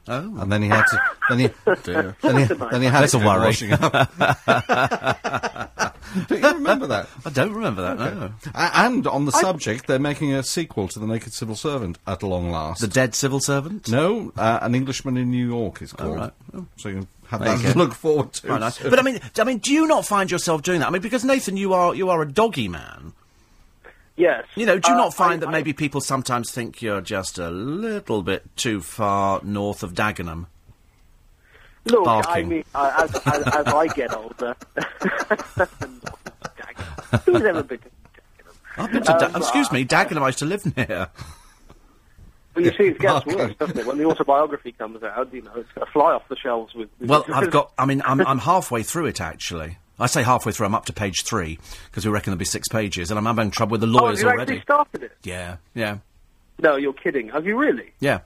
Speaker 1: Oh.
Speaker 2: And then he had to. Then he, then he, then he had to
Speaker 1: a
Speaker 2: do the
Speaker 1: worry.
Speaker 2: washing up. Don't you remember that?
Speaker 1: I don't remember that, no.
Speaker 2: And on the subject, they're making a sequel to The Naked Civil Servant at long last.
Speaker 1: The dead civil servant?
Speaker 2: no, uh, An Englishman in New York is called.
Speaker 1: right.
Speaker 2: So you can have
Speaker 1: There
Speaker 2: that
Speaker 1: you
Speaker 2: to look forward to.
Speaker 1: Quite nice. But I mean, I mean, do you not find yourself doing that? I mean, because Nathan, you are you are a doggy man.
Speaker 5: Yes.
Speaker 1: You know, do you
Speaker 5: Uh,
Speaker 1: not find
Speaker 5: I-
Speaker 1: that
Speaker 5: I-
Speaker 1: maybe people sometimes think you're just a little bit too far north of Dagenham?
Speaker 5: Look, I mean, uh, as, as, as I get older, who's ever been to
Speaker 1: I've been to Da-
Speaker 5: Um,
Speaker 1: excuse me, Dagenham. I used to live near.
Speaker 5: Well, you see, it gets
Speaker 2: Barking.
Speaker 5: worse, doesn't it? When the autobiography comes out, you know, it's going to fly off the shelves with. with
Speaker 1: Well, I've got. I mean, I'm I'm halfway through it actually. I say halfway through. I'm up to page three because we reckon there'll be six pages, and I'm having trouble with the lawyers
Speaker 5: Oh,
Speaker 1: lawyers
Speaker 5: you
Speaker 1: already.
Speaker 5: actually started it?
Speaker 1: Yeah, yeah,
Speaker 5: No, you're kidding. Have you really?
Speaker 1: yeah.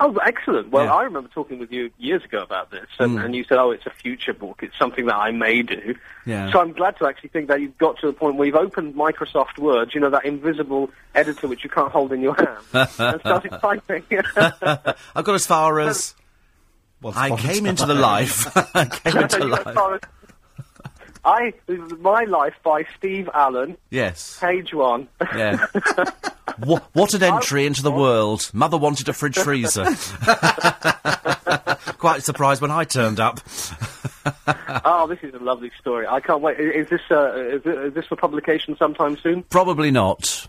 Speaker 5: Oh, excellent. Well,
Speaker 1: Yeah. Mm.
Speaker 5: I remember talking with you years ago about this, and, and you said, "Oh, it's a future book. It's something that I may do."
Speaker 1: Yeah.
Speaker 5: So I'm glad to actually think that you've got to the point where you've opened Microsoft Word, you know, that invisible editor which you can't hold in your hand, and started typing.
Speaker 1: I've got as far as
Speaker 2: Once
Speaker 1: I came into the life. I came into life.
Speaker 5: I, My Life by Steve Allen,
Speaker 1: Yes.
Speaker 5: page one.
Speaker 1: Yeah. what, what an entry into the world. Mother wanted a fridge freezer. Quite surprised when I turned up.
Speaker 5: oh, this is a lovely story. I can't wait. Is, is this uh, is, this for publication sometime soon?
Speaker 1: Probably not.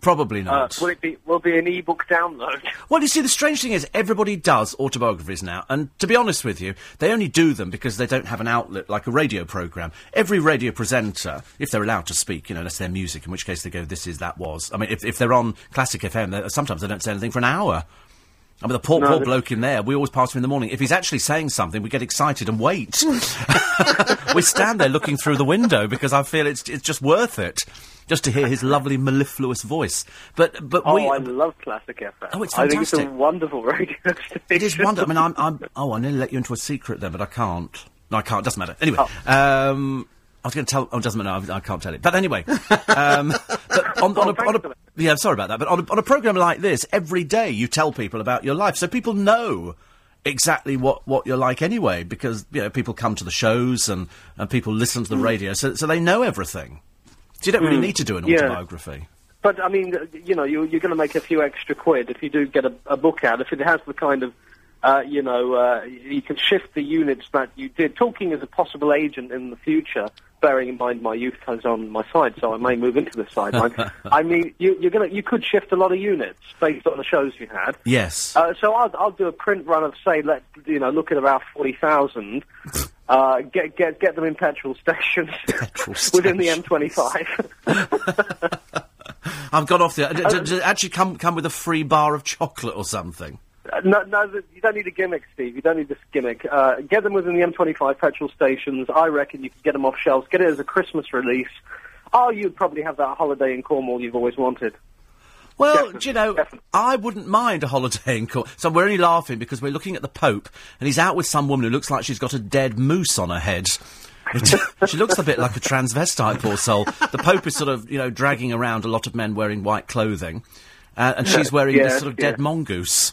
Speaker 1: Probably
Speaker 5: Uh,
Speaker 1: not.
Speaker 5: will it be? Will it be an ebook download?
Speaker 1: Well, you see, the strange thing is, everybody does autobiographies now, and to be honest with you, they only do them because they don't have an outlet like a radio program. Every radio presenter, if they're allowed to speak, you know, unless they're music, in which case they go, "This is that was." I mean, if, if they're on Classic FM, sometimes they don't say anything for an hour. I mean, the poor,
Speaker 5: No,
Speaker 1: poor bloke in there, we always pass him in the morning. If he's actually saying something, we get excited and wait. we stand there looking through the window because I feel it's, it's just worth it. Just to hear his lovely mellifluous voice. But, but
Speaker 5: Oh,
Speaker 1: we.
Speaker 5: I love Classic FM.
Speaker 1: Oh, it's fantastic!
Speaker 5: I think it's a wonderful radio station.
Speaker 1: It is wonderful. I mean, I'm, I'm. Oh, I nearly let you into a secret there, but I can't. No, I can't. Doesn't matter. Anyway,
Speaker 5: Oh.
Speaker 1: um, I was going to tell. Oh, it doesn't matter. I, I can't tell it. But anyway, um, but on, on, a, on a, yeah, sorry about that. But on a, on a program like this, every day you tell people about your life, so people know exactly what, what you're like anyway. Because you know, people come to the shows and, and people listen to the radio, so so they know everything. So you don't really need to do an
Speaker 5: Hmm. Yeah.
Speaker 1: autobiography.
Speaker 5: But I mean, you know, you, you're going to make a few extra quid if you do get a, a book out. If it has the kind of, uh, you know, uh, you can shift the units that you did. Talking as a possible agent in the future, bearing in mind my youth is on my side, so I may move into this sideline. I mean, you, you're to, you could shift a lot of units based on the shows you had.
Speaker 1: Yes.
Speaker 5: Uh, so I'll, I'll do a print run of say, let you know, look at about forty thousand. Uh, get get get them in petrol stations
Speaker 1: Petrol
Speaker 5: within the. M25.
Speaker 1: I've got off the. d- d- d- actually, come come with a free bar of chocolate or something.
Speaker 5: No, no, you don't need a gimmick, Steve. You don't need this gimmick. Uh, get them within the M25 petrol stations. I reckon you can get them off shelves. Get it as a Christmas release. Oh, you'd probably have that holiday in Cornwall you've always wanted.
Speaker 1: Well,
Speaker 5: Definitely,
Speaker 1: do you know,
Speaker 5: definitely.
Speaker 1: I wouldn't mind a holiday in Cornwall. So we're only laughing because we're looking at the Pope, and he's out with some woman who looks like she's got a dead moose on her head. She looks a bit like a transvestite, poor soul. The Pope is sort of, you know, dragging around a lot of men wearing white clothing, uh, and she's wearing this sort of dead
Speaker 5: yeah.
Speaker 1: mongoose.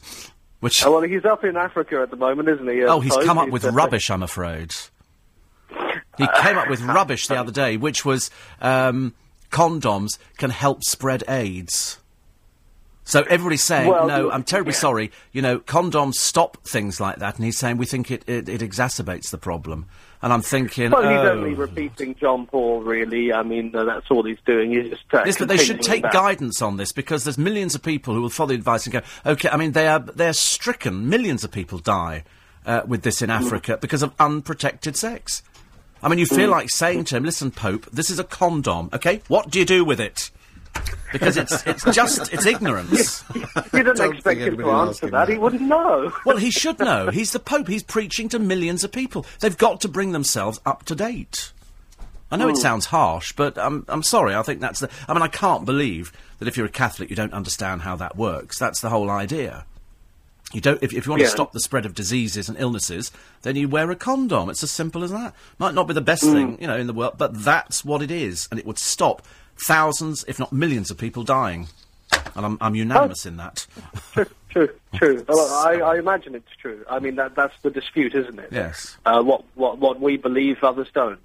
Speaker 1: Which,
Speaker 5: Oh, well, he's up in Africa at the moment, isn't he? I
Speaker 1: oh, he's come up with
Speaker 5: uh,
Speaker 1: rubbish, I'm afraid. He came up with rubbish the other day, which was um, condoms can help spread AIDS. So everybody's saying,
Speaker 5: Well,
Speaker 1: no, I'm terribly
Speaker 5: yeah.
Speaker 1: sorry. You know, condoms stop things like that, and he's saying we think it, it, it exacerbates the problem. And I'm thinking,
Speaker 5: Well, he's
Speaker 1: oh.
Speaker 5: only repeating John Paul, really. I mean, uh, that's all he's doing. He's just uh,
Speaker 1: Yes, but they should take guidance on this because there's millions of people who will follow the advice and go, okay, I mean, they are, they're stricken. Millions of people die uh, with this in Africa because of unprotected sex. I mean, you feel like saying to him, listen, Pope, this is a condom, okay? What do you do with it? Because it's, it's just, it's ignorance.
Speaker 5: You didn't
Speaker 2: Don't
Speaker 5: expect him to answer that.
Speaker 2: that.
Speaker 5: He wouldn't know.
Speaker 1: Well, he should know. He's the Pope. He's preaching to millions of people. They've got to bring themselves up to date. I know it hmm. sounds harsh, but I'm, I'm sorry. I think that's the. I mean, I can't believe that if you're a Catholic, you don't understand how that works. That's the whole idea. You don't. If, if you want
Speaker 5: Yeah.
Speaker 1: to stop the spread of diseases and illnesses, then you wear a condom. It's as simple as that. Might not be the best hmm. thing, you know, in the world, but that's what it is, and it would stop thousands, if not millions, of people dying. And I'm, I'm unanimous in that.
Speaker 5: True, true, true. Well, I, I imagine it's true. I mean, that that's the dispute, isn't it?
Speaker 1: Yes.
Speaker 5: Uh, what what what we believe, others don't.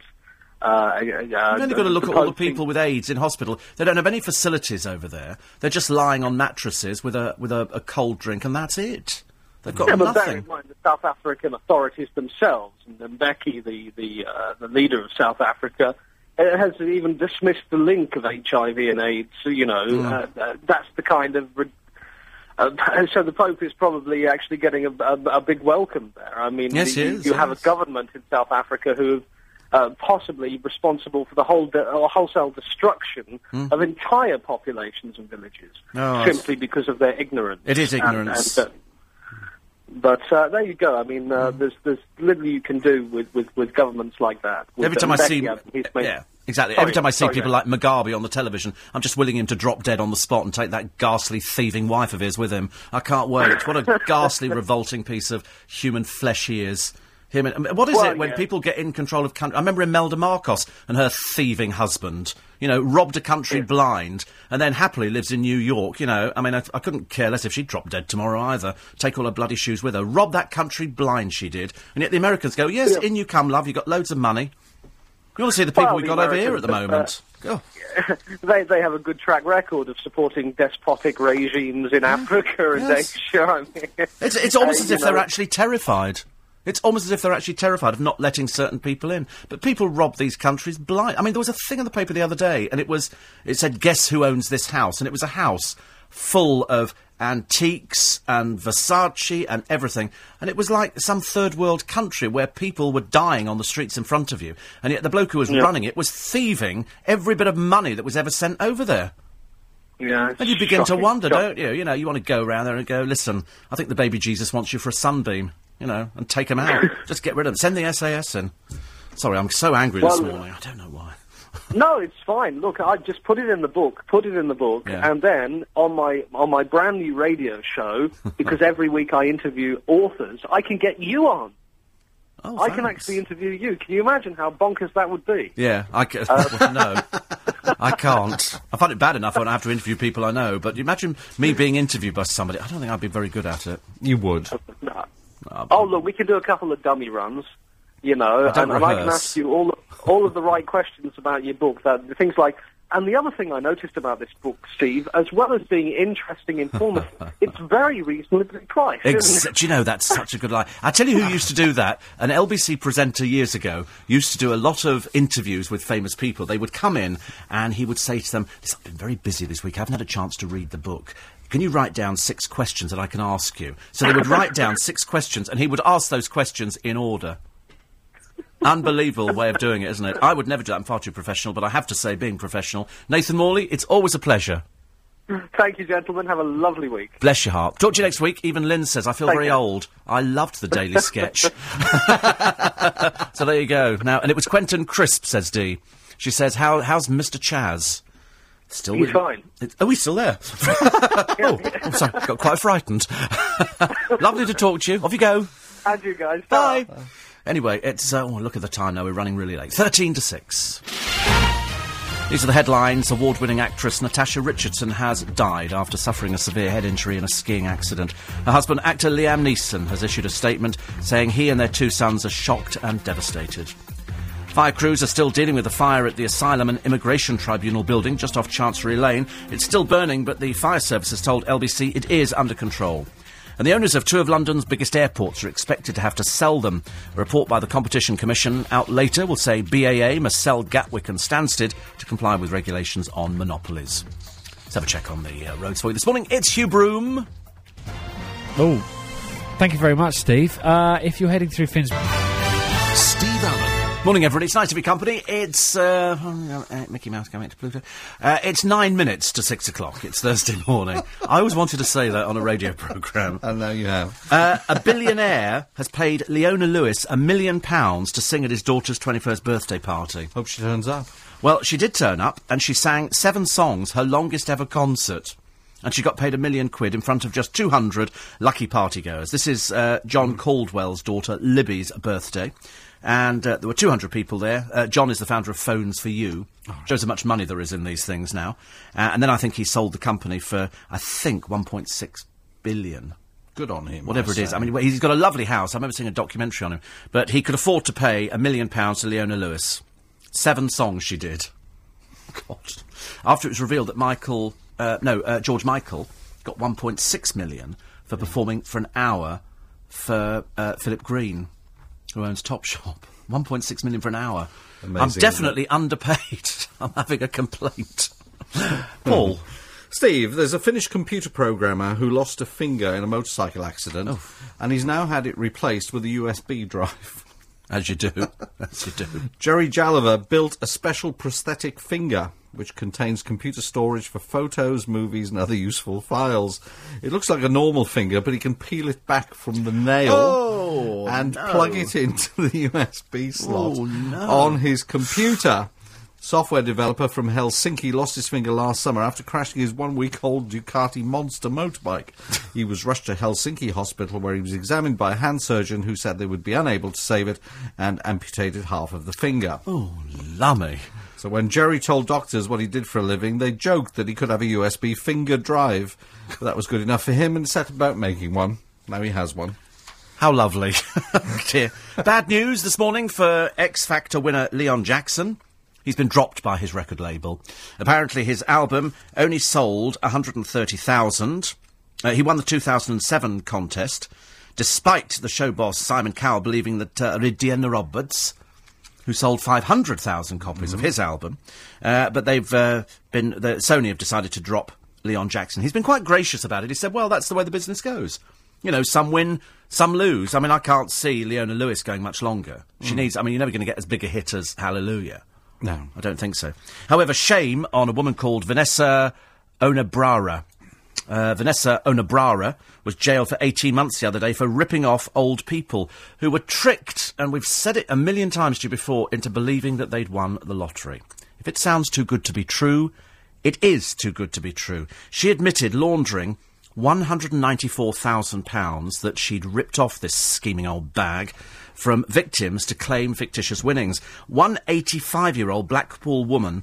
Speaker 5: Uh,
Speaker 1: You've only got to look at all the people with AIDS in hospital. They don't have any facilities over there. They're just lying on mattresses with a with a, a cold drink, and that's it. They've got
Speaker 5: Yeah, but bear in
Speaker 1: nothing.
Speaker 5: mind the South African authorities themselves, and Mbeki, the the uh, the leader of South Africa, uh, has even dismissed the link of HIV and AIDS. So, you know,
Speaker 1: Hmm.
Speaker 5: uh, uh, that's the kind of. Re- uh, so the Pope is probably actually getting a, a, a big welcome there. I mean,
Speaker 1: Yes, he
Speaker 5: you,
Speaker 1: is,
Speaker 5: you have a government in South Africa who. Uh, possibly responsible for the whole de- uh, wholesale destruction of entire populations and villages.
Speaker 1: Oh,
Speaker 5: simply because of their ignorance.
Speaker 1: It is
Speaker 5: And-
Speaker 1: ignorance.
Speaker 5: and, uh, but uh, there you go. I mean, uh, there's there's little you can do with, with, with governments like that. With
Speaker 1: Every time I see,
Speaker 5: uh, made-
Speaker 1: yeah, exactly.
Speaker 5: Sorry,
Speaker 1: Every time I see
Speaker 5: sorry,
Speaker 1: people like Mugabe on the television, I'm just willing him to drop dead on the spot and take that ghastly thieving wife of his with him. I can't wait. What a ghastly, revolting piece of human flesh he is. Him and, what is
Speaker 5: Well,
Speaker 1: it when
Speaker 5: yeah.
Speaker 1: people get in control of country? I remember Imelda Marcos and her thieving husband. You know, robbed a country blind and then happily lives in New York. You know, I mean, I, I couldn't care less if she dropped dead tomorrow either. Take all her bloody shoes with her. Rob that country blind, she did. And yet the Americans go, yes,
Speaker 5: Yeah.
Speaker 1: in you come, love. You got loads of money. You want to see the people
Speaker 5: Well,
Speaker 1: we've got over here at the moment.
Speaker 5: uh,
Speaker 1: Oh,
Speaker 5: they they have a good track record of supporting despotic regimes in Africa and
Speaker 1: Yes.
Speaker 5: Asia. I mean,
Speaker 1: it's, it's almost
Speaker 5: uh,
Speaker 1: as if they're actually terrified. It's almost as if they're actually terrified of not letting certain people in. But people rob these countries blind. I mean, there was a thing in the paper the other day, and it was it said, "Guess who owns this house?" And it was a house full of antiques and Versace and everything. And it was like some third world country where people were dying on the streets in front of you, and yet the bloke who was running it was thieving every bit of money that was ever sent over there.
Speaker 5: Yeah,
Speaker 1: And you begin to wonder,
Speaker 5: shocking.
Speaker 1: don't you? You know, you want to go around there and go, listen, I think the baby Jesus wants you for a sunbeam, you know, and take them out. Just get rid of them. Send the SAS in. Sorry, I'm so angry this morning. I don't know why.
Speaker 5: No, it's fine. Look, I just put it in the book, put it in the book,
Speaker 1: Yeah.
Speaker 5: and then on my on my brand new radio show, because every week I interview authors, I can get you on.
Speaker 1: Oh,
Speaker 5: I can actually interview you. Can you imagine how bonkers that would be?
Speaker 1: Yeah, I can.
Speaker 5: Uh,
Speaker 1: well, no, I can't. I find it bad enough when I have to interview people I know, but imagine me being interviewed by somebody. I don't think I'd be very good at it.
Speaker 2: You would.
Speaker 5: No. Oh, oh look, we can do a couple of dummy runs, you know, and, and I can ask you all all of the right questions about your book. That things like, and the other thing I noticed about this book, Steve, as well as being interesting, and informative, it's very reasonably priced.
Speaker 1: Ex- do you know that's such a good lie? I tell you who used to do that. An LBC presenter years ago used to do a lot of interviews with famous people. They would come in and he would say to them, "Listen, "I've been very busy this week. I haven't had a chance to read the book." Can you write down six questions that I can ask you? So they would write down six questions, and he would ask those questions in order. Unbelievable way of doing it, isn't it? I would never do that. I'm far too professional, but I have to say, being professional, Nathan Morley, it's always a pleasure.
Speaker 5: Thank you, gentlemen. Have a lovely week.
Speaker 1: Bless your heart. Talk to you next week. Even Lynn says, I feel
Speaker 5: Thank
Speaker 1: very
Speaker 5: you.
Speaker 1: old. I loved the Daily Sketch. so there you go. Now, and it was Quentin Crisp, says Dee. She says, How, how's Mr. Chaz? Still
Speaker 5: He's fine.
Speaker 1: Oh, he's still there. oh, I'm sorry. Got quite frightened. Lovely to talk to you. Off you go.
Speaker 5: And you guys.
Speaker 1: Bye. Anyway, it's uh, oh, look at the time now. We're running really late. Thirteen to six. These are the headlines. Award-winning actress Natasha Richardson has died after suffering a severe head injury in a skiing accident. Her husband, actor Liam Neeson, has issued a statement saying he and their two sons are shocked and devastated. Fire crews are still dealing with the fire at the Asylum and Immigration Tribunal building just off Chancery Lane. It's still burning, but the fire service has told LBC it is under control. And the owners of two of London's biggest airports are expected to have to sell them. A report by the Competition Commission out later will say BAA must sell Gatwick and Stansted to comply with regulations on monopolies. Let's have a check on the uh, roads for you this morning. It's Hugh Broom.
Speaker 3: Oh, thank you very much, Steve. Uh, if you're heading through Finn's.
Speaker 4: Steve Allen.
Speaker 1: Morning, everyone. It's nice to be company. It's uh, uh, Mickey Mouse coming to Pluto. Uh, it's nine minutes to six o'clock. It's Thursday morning. I always wanted to say that on a radio program.
Speaker 2: And now you have.
Speaker 1: Uh, a billionaire has paid Leona Lewis a million pounds to sing at his daughter's twenty-first birthday party.
Speaker 2: Hope she turns up.
Speaker 1: Well, she did turn up, and she sang seven songs, her longest ever concert. And she got paid a million quid in front of just 200 lucky partygoers. This is uh, John Caudwell's daughter Libby's birthday. And uh, there were 200 people there. Uh, John is the founder of Phones for You. Shows how much money there is in these things now. Uh, and then I think he sold the company for, I think, 1.6 billion
Speaker 2: Good on him.
Speaker 1: whatever it is. I mean, he's got a lovely house. I remember seeing a documentary on him. But he could afford to pay a million pounds to Leona Lewis. Seven songs she did. God. After it was revealed that Michael, uh, no, uh, George Michael got 1.6 million for performing for an hour for uh, Philip Green, who owns Topshop. 1.6 million for an hour.
Speaker 2: Amazing,
Speaker 1: I'm definitely underpaid. I'm having a complaint. Paul.
Speaker 2: Steve, there's a Finnish computer programmer who lost a finger in a motorcycle accident,
Speaker 1: Oh.
Speaker 2: and he's now had it replaced with a USB drive.
Speaker 1: As you do. As you do.
Speaker 2: Jerry Jalava built a special prosthetic finger which contains computer storage for photos, movies, and other useful files. It looks like a normal finger, but he can peel it back from the nail
Speaker 1: Oh,
Speaker 2: and
Speaker 1: no.
Speaker 2: plug it into the USB slot
Speaker 1: Oh, no.
Speaker 2: on his computer. Software developer from Helsinki lost his finger last summer after crashing his one week old Ducati Monster motorbike. He was rushed to Helsinki hospital where he was examined by a hand surgeon who said they would be unable to save it and amputated half of the finger.
Speaker 1: Oh, lummy.
Speaker 2: So when Jerry told doctors what he did for a living, they joked that he could have a USB finger drive. But that was good enough for him and set about making one. Now he has one.
Speaker 1: How lovely. Oh, dear. Bad news this morning for X Factor winner Leon Jackson. He's been dropped by his record label. Apparently, his album only sold 130,000. Uh, he won the 2007 contest, despite the show boss Simon Cowell believing that uh, Rhydian Roberts, who sold 500,000 copies of his album, uh, but they've uh, been the, Sony have decided to drop Leon Jackson. He's been quite gracious about it. He said, "Well, that's the way the business goes. You know, some win, some lose. I mean, I can't see Leona Lewis going much longer. She needs. I mean, you're never going to get as big a hit as Hallelujah.
Speaker 2: No.
Speaker 1: I don't think so. However, shame on a woman called Vanessa Onabrara. Uh, Vanessa Onabrara was jailed for 18 months the other day for ripping off old people who were tricked, and we've said it a million times to you before, into believing that they'd won the lottery. If it sounds too good to be true, it is too good to be true. She admitted laundering £194,000 that she'd ripped off this scheming old bag from victims to claim fictitious winnings. One 85 year old Blackpool woman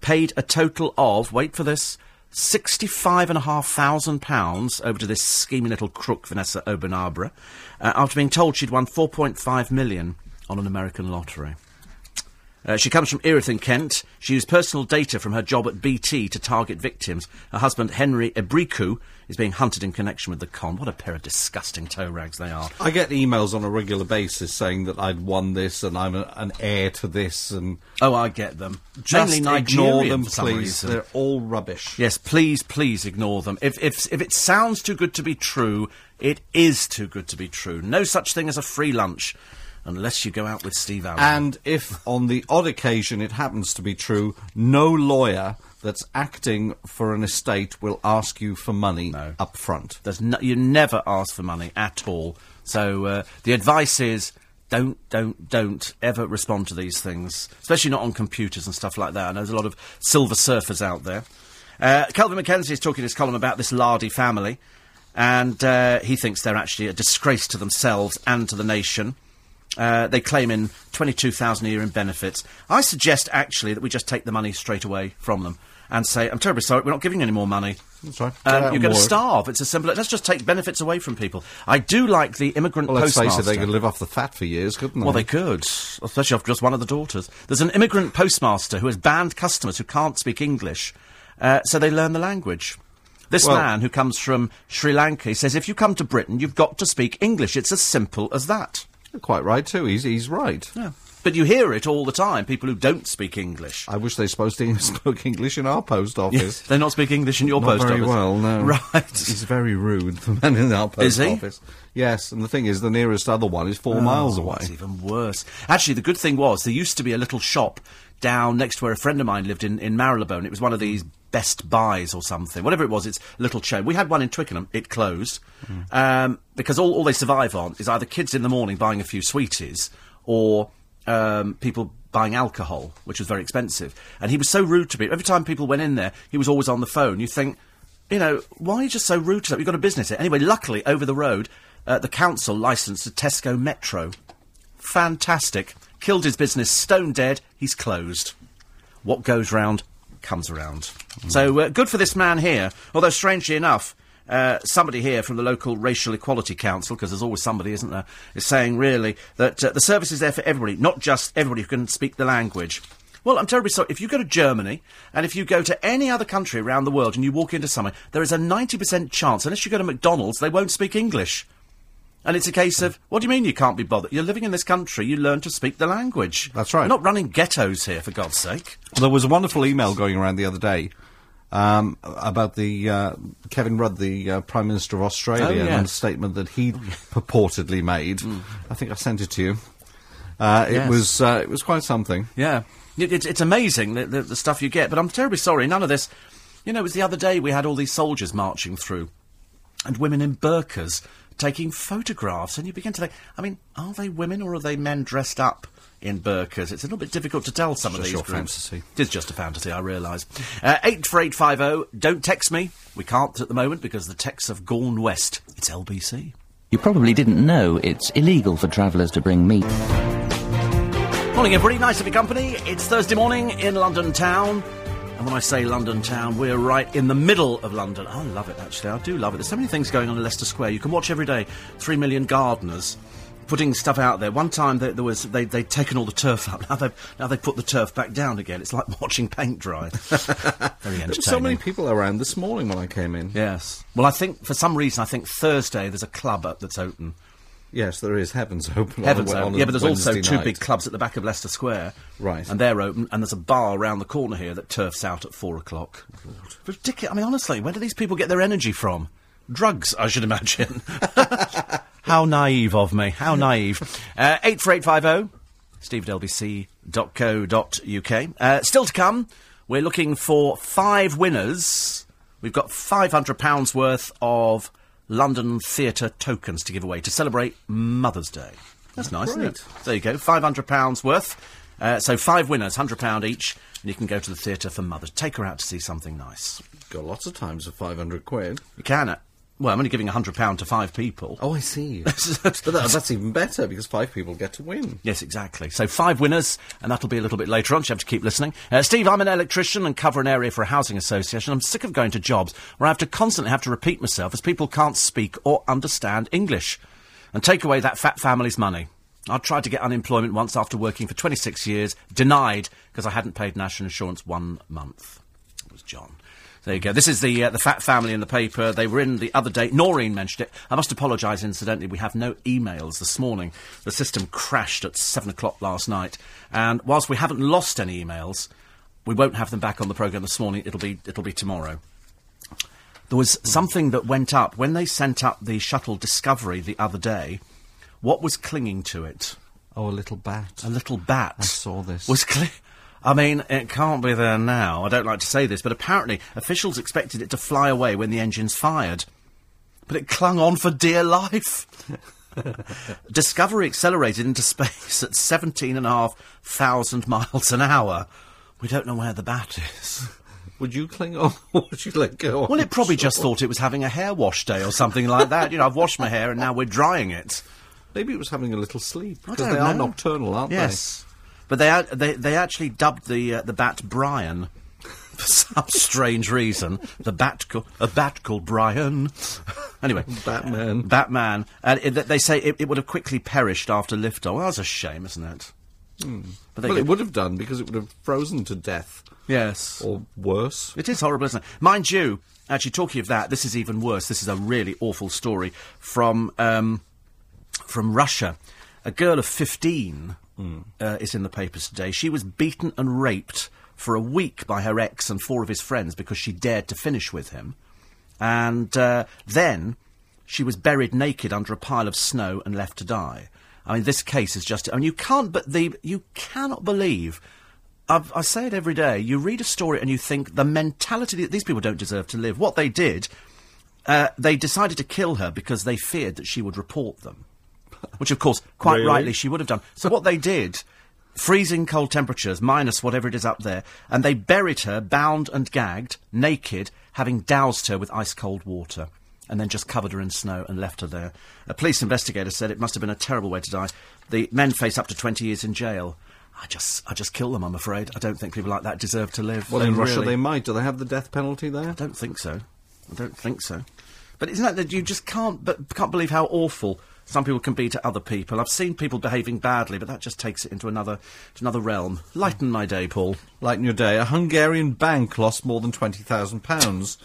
Speaker 1: paid a total of, wait for this, £65,500 over to this scheming little crook, Vanessa Obenabra, uh, after being told she'd won 4.5 million on an American lottery. Uh, she comes from Erith in Kent. She used personal data from her job at BT to target victims. Her husband, Henry Ebriku, is being hunted in connection with the con. What a pair of disgusting toe rags they are.
Speaker 2: I get emails on a regular basis saying that I'd won this and I'm a, an heir to this and
Speaker 1: Oh, I get them.
Speaker 2: just
Speaker 1: Mainly
Speaker 2: ignore them, please.
Speaker 1: reason.
Speaker 2: They're all rubbish.
Speaker 1: Yes, please, please ignore them. If, if, if it sounds too good to be true, it is too good to be true. No such thing as a free lunch unless you go out with Steve Allen.
Speaker 2: And if on the odd occasion it happens to be true, no lawyer that's acting for an estate will ask you for money
Speaker 1: No.
Speaker 2: up front.
Speaker 1: There's no, you never ask for money at all. So uh, the advice is don't, don't, don't ever respond to these things, especially not on computers and stuff like that. I know there's a lot of silver surfers out there. Uh, Kelvin MacKenzie is talking in his column about this Lardy family, and uh, he thinks they're actually a disgrace to themselves and to the nation. Uh, they claim in 22,000 a year in benefits. I suggest actually that we just take the money straight away from them and say, I'm terribly sorry, we're not giving you any more money.
Speaker 2: That's right.
Speaker 1: Um, you're going to starve. It's as simple. Let's just take benefits away from people. I do like the immigrant
Speaker 2: Well, let's face it, they could live off the fat for years, couldn't they?
Speaker 1: Well, they could, especially off just one of the daughters. There's an immigrant postmaster who has banned customers who can't speak English, uh, so they learn the language. This
Speaker 2: Well-
Speaker 1: man who comes from Sri Lanka he says, if you come to Britain, you've got to speak English. It's as simple as that.
Speaker 2: You're quite right too. He's he's right.
Speaker 1: Yeah. But you hear it all the time. People who don't speak English.
Speaker 2: I wish they supposed to spoke English in our post office.
Speaker 1: Yes, They not speak English in your
Speaker 2: Not
Speaker 1: post
Speaker 2: very
Speaker 1: office.
Speaker 2: well, no.
Speaker 1: Right.
Speaker 2: He's very rude, the man in our post
Speaker 1: Is he?
Speaker 2: office. Yes, and the thing is, the nearest other one is four oh, miles
Speaker 1: Oh,
Speaker 2: away.
Speaker 1: It's even worse. Actually, the good thing was there used to be a little shop down next to where a friend of mine lived in, in Marylebone. It was one of these Best Buys or something. Whatever it was, it's a little chain. We had one in Twickenham. It closed. Um, because all, all they survive on is either kids in the morning buying a few sweeties or um, people buying alcohol, which was very expensive. And he was so rude to me. Every time people went in there, he was always on the phone. You think, you know, why are you just so rude to them? You've got a business here. Anyway, luckily, over the road, uh, the council licensed a Tesco Metro. Fantastic. Killed his business, stone dead, he's closed. What goes round comes around. So uh, good for this man here. Although, strangely enough, uh, somebody here from the local Racial Equality Council, because there's always somebody, isn't there, is saying really that uh, the service is there for everybody, not just everybody who can speak the language. Well, I'm terribly sorry. If you go to Germany and if you go to any other country around the world and you walk into somewhere, there is a 90% chance, unless you go to McDonald's, they won't speak English. And it's a case of, what do you mean you can't be bothered? You're living in this country, you learn to speak the language.
Speaker 2: That's right.
Speaker 1: We're not running ghettos here, for God's sake.
Speaker 2: There was a wonderful email going around the other day um, about the uh, Kevin Rudd, the uh, Prime Minister of Australia,
Speaker 1: Oh, yeah.
Speaker 2: and a statement that he purportedly made. I think I sent it to you. Uh,
Speaker 1: Yes.
Speaker 2: It was uh, it was quite something.
Speaker 1: Yeah. It, it's it's amazing the, the, the stuff you get, but I'm terribly sorry, none of this. You know, it was the other day we had all these soldiers marching through, and women in burqas taking photographs, and you begin to think, I mean, are they women or are they men dressed up in burqas? It's a little bit difficult to tell some of
Speaker 2: Just
Speaker 1: these
Speaker 2: your
Speaker 1: groups.
Speaker 2: fantasy.
Speaker 1: It is just a fantasy, I realise. Uh, 84850, don't text me. We can't at the moment because the texts have gone west. It's LBC.
Speaker 6: You probably didn't know it's illegal for travellers to bring meat.
Speaker 1: Morning, everybody. Nice to be company. It's Thursday morning in London town. And when I say London town, we're right in the middle of London. I love it, actually. I do love it. There's so many things going on in Leicester Square. You can watch every day. Three million gardeners putting stuff out there. One time there, there was they, they'd taken all the turf up. Now they've, now they've put the turf back down again. It's like watching paint dry. Very
Speaker 2: were so many people around this morning when I came in.
Speaker 1: Yes. Well, I think for some reason, I think Thursday there's a club up that's open.
Speaker 2: Yes, there is Heavens Open.
Speaker 1: Heavens open.
Speaker 2: on
Speaker 1: Yeah, but there's also two
Speaker 2: night.
Speaker 1: big clubs at the back of Leicester Square.
Speaker 2: Right.
Speaker 1: And they're open, and there's a bar around the corner here that turfs out at four o'clock. Ridiculous. I mean, honestly, where do these people get their energy from? Drugs, I should imagine. How naive of me. How naive. Uh, 84850, steve at lbc.co.uk. Uh, still to come, we're looking for five winners. We've got £500 worth of London Theatre tokens to give away to celebrate Mother's Day. That's nice, isn't it? There you go, £500 worth. Uh, so five winners, £100 each, and you can go to the theatre for Mother's. Take her out to see something nice.
Speaker 2: Got lots of times for 500 quid.
Speaker 1: You can. Well, I'm only giving £100 to five people.
Speaker 2: Oh, I see. but that, that's even better because five people get to win.
Speaker 1: Yes, exactly. So five winners, and that'll be a little bit later on. So you have to keep listening. Uh, Steve, I'm an electrician and cover an area for a housing association. I'm sick of going to jobs where I have to constantly have to repeat myself as people can't speak or understand English, and take away that fat family's money. I tried to get unemployment once after working for 26 years, denied because I hadn't paid national insurance one month. It was John. There you go. This is the uh, the fat family in the paper. They were in the other day. Noreen mentioned it. I must apologise, incidentally. We have no emails this morning. The system crashed at seven o'clock last night, and whilst we haven't lost any emails, we won't have them back on the programme this morning. It'll be it'll be tomorrow. There was something that went up when they sent up the shuttle Discovery the other day. What was clinging to it?
Speaker 2: Oh, a little bat.
Speaker 1: A little bat.
Speaker 2: I saw this.
Speaker 1: Was cli- I mean, it can't be there now. I don't like to say this, but apparently officials expected it to fly away when the engines fired. But it clung on for dear life. Discovery accelerated into space at 17,500 miles an hour. We don't know where the bat is.
Speaker 2: Would you cling on or would you let go?
Speaker 1: Well, it probably
Speaker 2: the
Speaker 1: just thought it was having a hair wash day or something like that. You know, I've washed my hair and now we're drying it.
Speaker 2: Maybe it was having a little sleep. Because they are nocturnal, aren't they?
Speaker 1: Yes, but they, they they actually dubbed the uh, the bat Brian for some strange reason. The bat co- a bat called Brian. anyway.
Speaker 2: Batman.
Speaker 1: Batman, and it, they say it, it would have quickly perished after liftoff. Well, that's a shame, isn't it? But there
Speaker 2: well, it would have done because it would have frozen to death.
Speaker 1: yes,
Speaker 2: Or worse.
Speaker 1: It is horrible, isn't it? Mind you, actually, talking of that, this is even worse. This is a really awful story from um, from Russia. A girl of 15 uh, is in the papers today. She was beaten and raped for a week by her ex and four of his friends because she dared to finish with him. And uh, then she was buried naked under a pile of snow and left to die. I mean, this case is just. I mean, you can't. But the you cannot believe. I've, I say it every day. You read a story and you think the mentality that these people don't deserve to live. What they did, uh, they decided to kill her because they feared that she would report them, which, of course, quite
Speaker 2: Really?
Speaker 1: rightly she would have done. So what they did, freezing cold temperatures, minus whatever it is up there, and they buried her bound and gagged, naked, having doused her with ice cold water. And then just covered her in snow and left her there. A police investigator said it must have been a terrible way to die. The men face up to 20 years in jail. I just, I just kill them. I'm afraid. I don't think people like that deserve to live.
Speaker 2: Well, in Russia they might. Do they have the death penalty there?
Speaker 1: I don't think so. I don't think so. But isn't that that you just can't but can't believe how awful some people can be to other people? I've seen people behaving badly, but that just takes it into another to another realm. Lighten my day, Paul.
Speaker 2: Lighten your day, a Hungarian bank lost more than twenty thousand pounds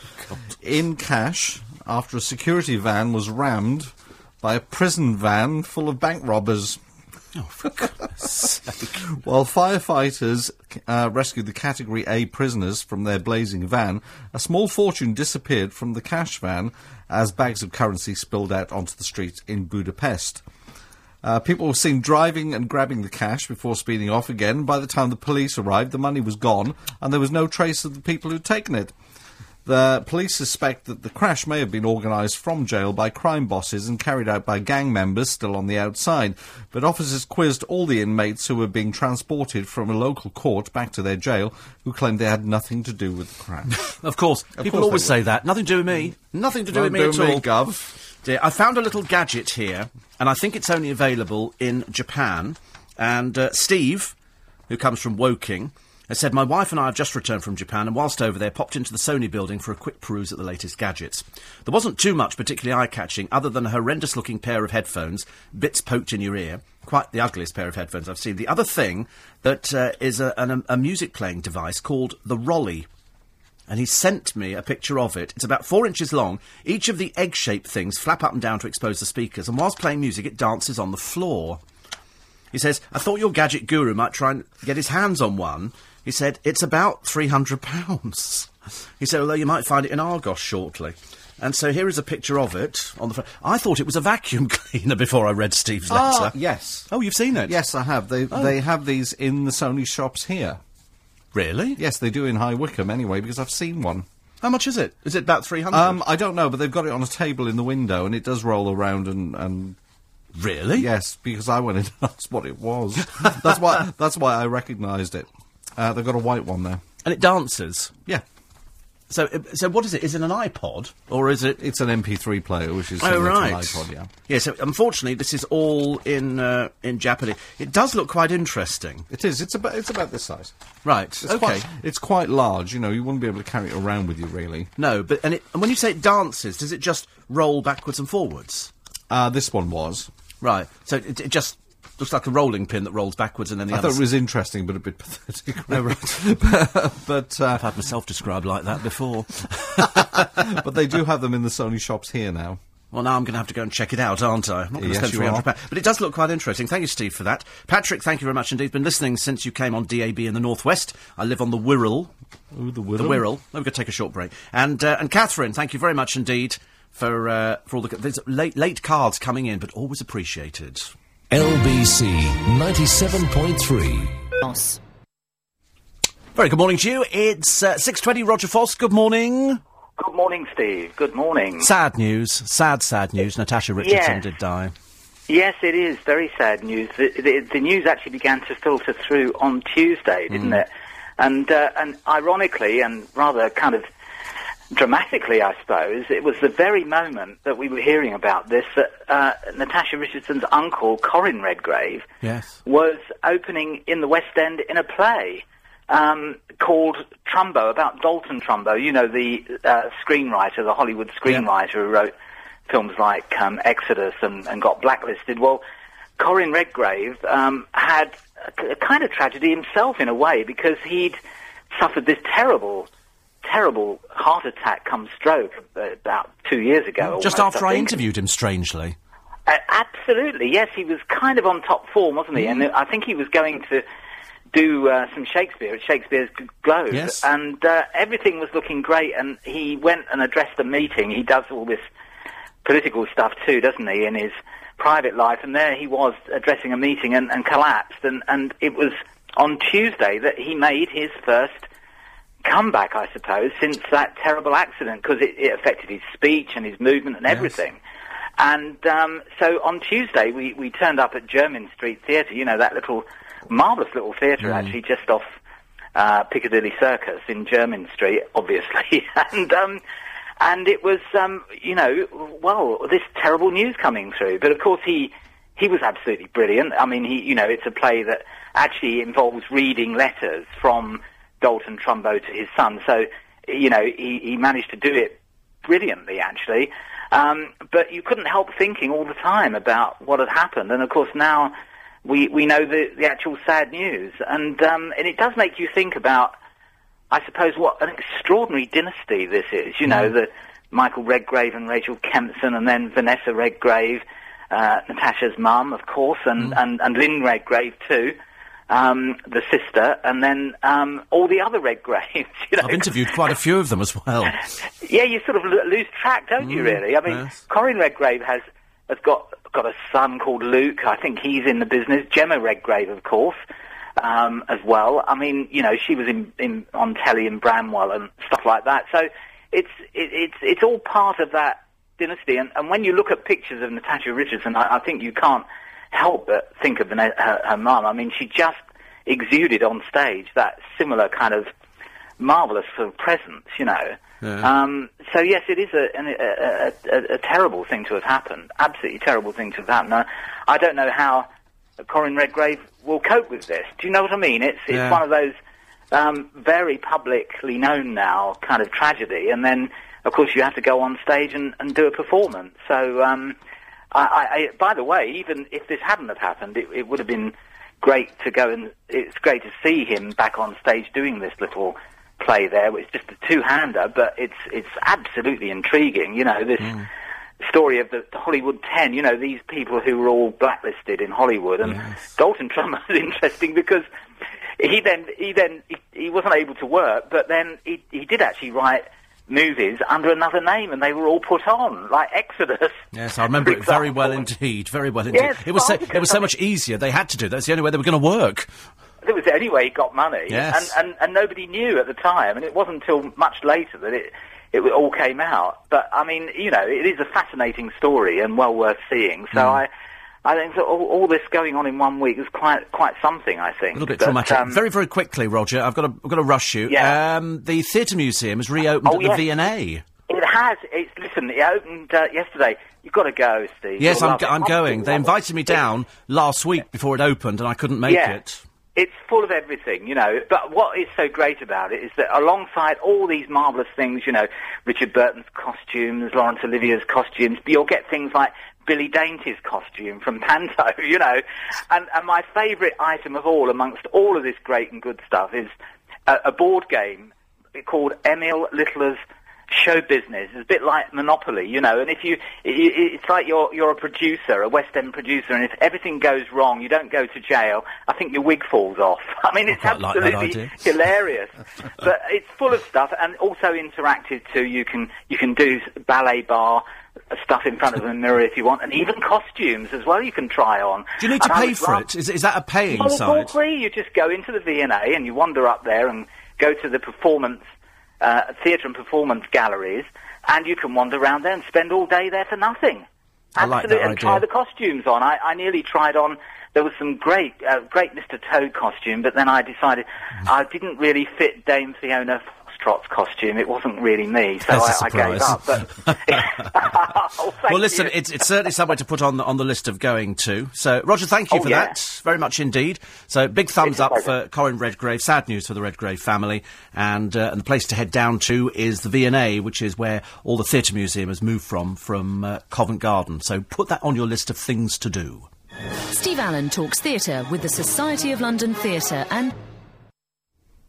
Speaker 2: in cash after a security van was rammed by a prison van full of bank robbers. While firefighters uh, rescued the Category A prisoners from their blazing van, a small fortune disappeared from the cash van as bags of currency spilled out onto the street in Budapest. Uh, people were seen driving and grabbing the cash before speeding off again. By the time the police arrived, the money was gone, and there was no trace of the people who'd taken it. The police suspect that the crash may have been organised from jail by crime bosses and carried out by gang members still on the outside. But officers quizzed all the inmates who were being transported from a local court back to their jail, who claimed they had nothing to do with the crash.
Speaker 1: Of course, people
Speaker 2: course
Speaker 1: always say that. Nothing to do with me. Nothing to do with me at all.
Speaker 2: Gov.
Speaker 1: Dear, I found a little gadget here, and I think it's only available in Japan. And uh, Steve, who comes from Woking, has said, My wife and I have just returned from Japan, and whilst over there, popped into the Sony building for a quick peruse at the latest gadgets. There wasn't too much particularly eye catching, other than a horrendous looking pair of headphones, bits poked in your ear. Quite the ugliest pair of headphones I've seen. The other thing that uh, is a, an, a music playing device called the Rolly and he sent me a picture of it. It's about four inches long. Each of the egg shaped things flap up and down to expose the speakers, and whilst playing music, it dances on the floor. He says, I thought your gadget guru might try and get his hands on one. He said, it's about £300. He said, although you might find it in Argos shortly. And so here is a picture of it on the front. I thought it was a vacuum cleaner before I read Steve's letter.
Speaker 2: Ah, yes.
Speaker 1: Oh, you've seen it?
Speaker 2: Yes, I have. They they have these in the Sony shops here.
Speaker 1: Really?
Speaker 2: Yes, they do in High Wycombe anyway, because I've seen one.
Speaker 1: How much is it? Is it about 300
Speaker 2: Um, I don't know, but they've got it on a table in the window, and it does roll around and, and
Speaker 1: Really?
Speaker 2: yes, because I went in and asked what it was. that's why that's why I recognised it. Uh, they've got a white one there.
Speaker 1: And it dances.
Speaker 2: Yeah,
Speaker 1: So, uh, so what is it? Is it an iPod or is it?
Speaker 2: it's an MP3 player, which is
Speaker 1: Oh right.
Speaker 2: an iPod. Yeah,
Speaker 1: Yeah. So unfortunately, this is all in uh, in Japanese. It does look quite interesting.
Speaker 2: it is. It's about it's about this size.
Speaker 1: Right.
Speaker 2: It's
Speaker 1: okay.
Speaker 2: quite, it's quite large. You know, you wouldn't be able to carry it around with you really.
Speaker 1: No, but and, it, and when you say it dances, does it just roll backwards and forwards?
Speaker 2: Uh, this one was.
Speaker 1: Right. So it, it just looks like a rolling pin that rolls backwards and then the
Speaker 2: I
Speaker 1: other.
Speaker 2: thought it was interesting, but a bit pathetic.
Speaker 1: Oh, right.
Speaker 2: but but, uh,
Speaker 1: I've had myself described like that before.
Speaker 2: but they do have them in the Sony shops here now.
Speaker 1: Well, now I'm going to have to go and check it out, aren't I? I'm not going to
Speaker 2: Yes,
Speaker 1: spend
Speaker 2: you
Speaker 1: three hundred
Speaker 2: are.
Speaker 1: pounds, but it does look quite interesting. Thank you, Steve, for that. Patrick, thank you very much indeed. Been listening since you came on DAB in the northwest. I live on the Wirral.
Speaker 2: Ooh, the Wirral.
Speaker 1: The Wirral. We're going to take a short break. And uh, and Catherine, thank you very much indeed for uh, for all the late late cards coming in, but always appreciated.
Speaker 4: LBC 97.3.
Speaker 1: Very good morning to you. It's uh, six twenty. Roger Foss. Good morning.
Speaker 7: Good morning, Steve. Good morning.
Speaker 1: Sad news. Sad, sad news. Natasha Richardson
Speaker 7: Yes.
Speaker 1: did die.
Speaker 7: Yes, it is very sad news. The, the, the news actually began to filter through on Tuesday, didn't it? And uh, and ironically, and rather kind of dramatically, I suppose, it was the very moment that we were hearing about this that uh, Natasha Richardson's uncle, Corin Redgrave,
Speaker 1: Yes.
Speaker 7: was opening in the West End in a play um, called Trumbo, about Dalton Trumbo, you know, the uh, screenwriter, the Hollywood screenwriter who wrote films like um, Exodus and, and got blacklisted. Well, Corin Redgrave um, had a, a kind of tragedy himself in a way because he'd suffered this terrible, terrible heart attack come stroke uh, about two years ago.
Speaker 1: Just
Speaker 7: almost,
Speaker 1: after I
Speaker 7: think.
Speaker 1: interviewed him, strangely.
Speaker 7: Uh, absolutely, yes. He was kind of on top form, wasn't he?
Speaker 1: Mm.
Speaker 7: And I think he was going to do uh, some Shakespeare at Shakespeare's Globe.
Speaker 1: Yes.
Speaker 7: And uh, everything was looking great. And he went and addressed a meeting. He does all this political stuff too, doesn't he, in his private life? And there he was addressing a meeting and, and collapsed. And, and it was on Tuesday that he made his first comeback, I suppose, since that terrible accident because it, it affected his speech and his movement and everything. And um, so on Tuesday, we, we turned up at Jermyn Street Theatre, you know, that little, marvellous little theatre actually, just off uh, Piccadilly Circus in Jermyn Street, obviously. and um, and it was, um, you know, well, this terrible news coming through. But of course, he he was absolutely brilliant. I mean, he, you know, it's a play that actually involves reading letters from Dalton Trumbo to his son. So, you know, he, he managed to do it brilliantly, actually. Um, but you couldn't help thinking all the time about what had happened. And of course, now we, we know the, the actual sad news. And, um, and it does make you think about, I suppose, what an extraordinary dynasty this is. You know, the Michael Redgrave and Rachel Kempson and then Vanessa Redgrave. uh, Natasha's mum, of course,
Speaker 1: Mm.
Speaker 7: and, and, and Lynn Redgrave too, um, the sister, and then um, all the other Redgraves. You know,
Speaker 1: I've interviewed quite a few of them as well.
Speaker 7: yeah, you sort of lo- lose track, don't you? Really? I mean,
Speaker 1: Mm, yes.
Speaker 7: Corin Redgrave has has got got a son called Luke. I think he's in the business. Gemma Redgrave, of course, um, as well. I mean, you know, she was in, in on telly in Bramwell and stuff like that. So it's it, it's it's all part of that dynasty. And, and when you look at pictures of Natasha Richardson, I, I think you can't help but think of her, her mum. I mean, she just exuded on stage that similar kind of marvelous sort of presence, you know. Um, so yes, it is a, an, a, a, a, a terrible thing to have happened. Absolutely terrible thing to have happened. I, I don't know how Corin Redgrave will cope with this. Do you know what I mean? It's it's
Speaker 1: Yeah.
Speaker 7: one of those um, very publicly known now kind of tragedy, and then of course you have to go on stage and, and do a performance. So um, I, I, by the way, even if this hadn't have happened, it, it would have been great to go and it's great to see him back on stage doing this little play there. It's just a two-hander, but it's it's absolutely intriguing. You know this. Mm. Story of the Hollywood Ten, you know, these people who were all blacklisted in Hollywood, and Dalton Trumbo is interesting because he then he then he, he wasn't able to work, but then he he did actually write movies under another name, and they were all put on, like Exodus.
Speaker 1: Yes, I remember it very well indeed. Very well indeed.
Speaker 7: Yes,
Speaker 1: it was so, it was so much easier. They had to do. That's the only way they were going to work.
Speaker 7: It was the only way he got money,
Speaker 1: Yes.
Speaker 7: and, and and nobody knew at the time, and it wasn't until much later that it it all came out. But I mean, you know, it is a fascinating story and well worth seeing. So
Speaker 1: Hmm.
Speaker 7: I. I think that all, all this going on in one week is quite quite something. I think
Speaker 1: A little bit
Speaker 7: But,
Speaker 1: traumatic.
Speaker 7: um,
Speaker 1: very, very quickly, Roger. I've got to, I've got to rush you.
Speaker 7: Yeah.
Speaker 1: Um, the Theatre Museum has reopened
Speaker 7: Oh,
Speaker 1: at the. V&A.
Speaker 7: It has. It's listen. It opened uh, yesterday. You've got to go, Steve.
Speaker 1: Yes,
Speaker 7: You'll
Speaker 1: I'm,
Speaker 7: love
Speaker 1: go-
Speaker 7: it.
Speaker 1: I'm going. They invited me down last week before it opened, and I couldn't make
Speaker 7: Yeah.
Speaker 1: it.
Speaker 7: It's full of everything, you know. But what is so great about it is that alongside all these marvellous things, you know, Richard Burton's costumes, Laurence Olivier's costumes, you'll get things like Billy Dainty's costume from Panto, you know. And, and my favourite item of all, amongst all of this great and good stuff, is a, a board game called Emil Littler's show business. It's a bit like Monopoly, you know. And if you, i i it's like you're you're a producer, a West End producer, and if everything goes wrong, you don't go to jail. I think your wig falls off. I mean, it's
Speaker 1: like that
Speaker 7: absolutely
Speaker 1: idea.
Speaker 7: hilarious. but it's full of stuff, and also interactive too. You can you can do ballet bar stuff in front of a mirror if you want, and even costumes as well. You can try on.
Speaker 1: Do you need to
Speaker 7: And
Speaker 1: pay for it? Is, is that a paying
Speaker 7: well, all free. You just go into the V&A and you wander up there and go to the performance, uh, theatre and performance galleries, and you can wander around there and spend all day there for nothing.
Speaker 1: I like
Speaker 7: Absolutely,
Speaker 1: that
Speaker 7: and try the costumes on. I, I nearly tried on. There was some great, uh, great Mr. Toad costume, but then I decided
Speaker 1: Mm.
Speaker 7: I didn't really fit Dame Fiona Foxtrot's costume. It wasn't really me, so
Speaker 1: That's a
Speaker 7: I, I gave up. But Oh,
Speaker 1: Well, listen,
Speaker 7: you.
Speaker 1: it's, it's certainly somewhere to put on the, on the list of going to. So, Roger, thank you
Speaker 7: Oh,
Speaker 1: for
Speaker 7: yeah.
Speaker 1: that very much indeed. So, big thumbs
Speaker 7: It's
Speaker 1: up for Corin Redgrave. Sad news for the Redgrave family, and uh, and the place to head down to is the V&A, which is where all the theatre museum has moved from from uh, Covent Garden. So, put that on your list of things to do.
Speaker 8: Steve Allen talks theatre with the Society of London Theatre and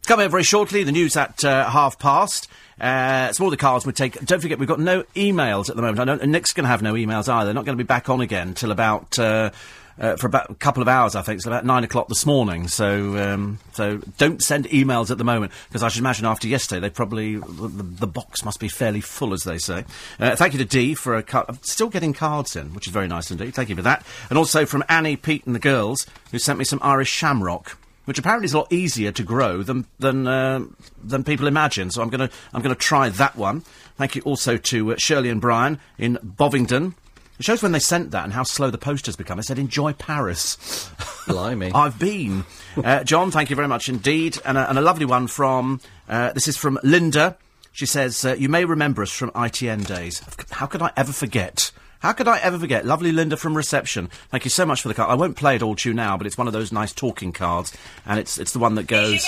Speaker 1: Coming very shortly, the news at uh, half past. Uh, some the cards we take. Don't forget, we've got no emails at the moment. I don't, Nick's going to have no emails either. They're not going to be back on again till about. Uh, uh, for about a couple of hours, I think. It's about nine o'clock this morning. So, um, so don't send emails at the moment because I should imagine after yesterday, they probably the, the, box must be fairly full, as they say. Uh, thank you to Dee for a car- still getting cards in, which is very nice indeed. Thank you for that, and also from Annie, Pete, and the girls who sent me some Irish shamrock which apparently is a lot easier to grow than than uh, than people imagine. So I'm going to I'm going to try that one. Thank you also to uh, Shirley and Brian in Bovingdon. It shows when they sent that and how slow the post has become. They said, "Enjoy Paris."
Speaker 2: Blimey.
Speaker 1: I've been. Uh, John, thank you very much indeed, and a, and a lovely one from. Uh, this is from Linda. She says, uh, "You may remember us from ITN days. How could I ever forget?" How could I ever forget? Lovely Linda from reception. Thank you so much for the card. I won't play it all to you now, but it's one of those nice talking cards, and it's it's the one that goes.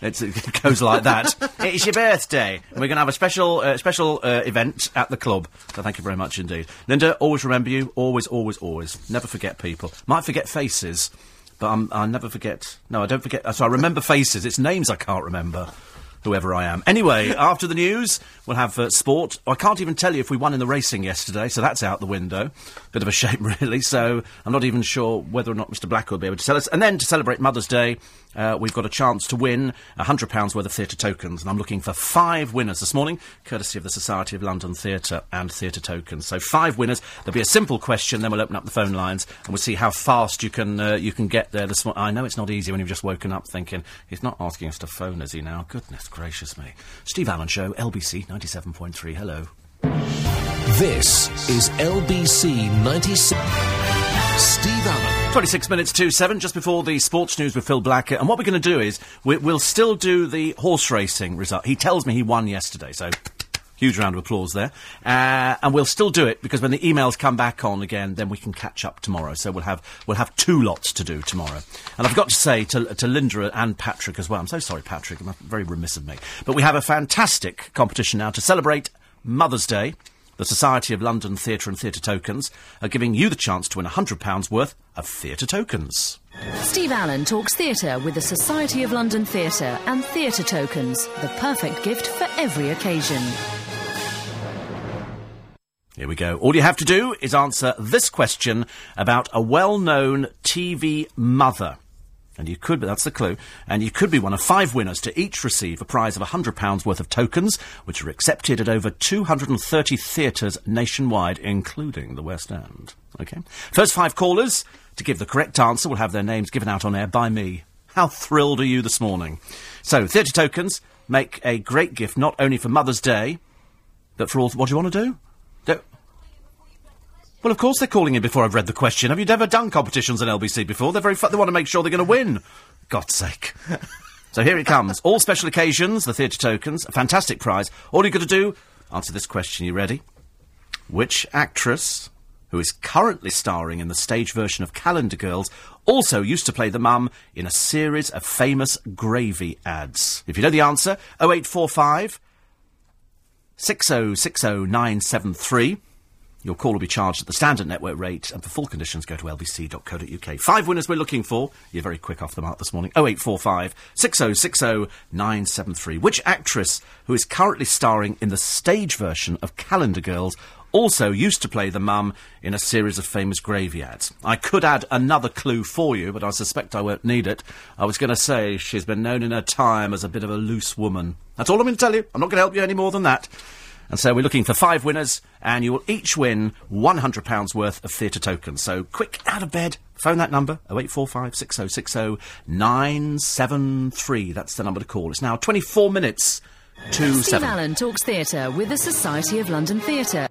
Speaker 1: It's, it goes like that. it's your birthday, and we're going to have a special uh, special uh, event at the club. So thank you very much indeed, Linda. Always remember you. Always, always, always. Never forget people. Might forget faces, but I'm, I never forget. No, I don't forget. So I remember faces. It's names I can't remember. Whoever I am. Anyway, after the news, we'll have uh, sport. I can't even tell you if we won in the racing yesterday, so that's out the window. Bit of a shame, really. So I'm not even sure whether or not Mr. Black will be able to tell us. And then to celebrate Mother's Day, uh, we've got a chance to win £100 worth of theatre tokens. And I'm looking for five winners this morning, courtesy of the Society of London Theatre and Theatre Tokens. So five winners. There'll be a simple question, then we'll open up the phone lines and we'll see how fast you can uh, you can get there this morning. I know it's not easy when you've just woken up thinking, he's not asking us to phone, is he now? Goodness gracious me. Steve Allen Show, LBC 97.3. Hello.
Speaker 4: This is LBC 97. Steve Allen.
Speaker 1: 26 minutes to 7, just before the sports news with Phil Blackett. And what we're going to do is, we, we'll still do the horse racing result. He tells me he won yesterday, so huge round of applause there. Uh, and we'll still do it, because when the emails come back on again, then we can catch up tomorrow. So we'll have, we'll have two lots to do tomorrow. And I've got to say to, to Linda and Patrick as well, I'm so sorry, Patrick, I'm very remiss of me. But we have a fantastic competition now to celebrate Mother's Day. The Society of London Theatre and Theatre Tokens are giving you the chance to win £100 worth of theatre tokens.
Speaker 8: Steve Allen talks theatre with the Society of London Theatre and Theatre Tokens, the perfect gift for every occasion.
Speaker 1: Here we go. All you have to do is answer this question about a well-known TV mother. And you could, but that's the clue, and you could be one of five winners to each receive a prize of £100 worth of tokens, which are accepted at over 230 theatres nationwide, including the West End. Okay? First five callers to give the correct answer will have their names given out on air by me. How thrilled are you this morning? So, theatre tokens make a great gift not only for Mother's Day, but for all. What do you want to do well, of course they're calling in before I've read the question. Have you never done competitions on LBC before? They're very fu- they want to make sure they're going to win. God's sake. so here it comes. All special occasions, the theatre tokens, a fantastic prize. All you've got to do, answer this question. You ready? Which actress, who is currently starring in the stage version of Calendar Girls, also used to play the mum in a series of famous gravy ads? If you know the answer, 0845 6060973. Your call will be charged at the standard network rate, and for full conditions, go to lbc.co.uk. Five winners we're looking for. You're very quick off the mark this morning. 0845 6060 973. Which actress who is currently starring in the stage version of Calendar Girls also used to play the mum in a series of famous gravy ads? I could add another clue for you, but I suspect I won't need it. I was going to say she's been known in her time as a bit of a loose woman. That's all I'm going to tell you. I'm not going to help you any more than that. And so we're looking for five winners, and you will each win £100 worth of theatre tokens. So quick, out of bed, phone that number, 0845 6060 973. That's the number to call. It's now 24 minutes to
Speaker 8: Steve
Speaker 1: 7.
Speaker 8: Allen talks theatre with the Society of London Theatre.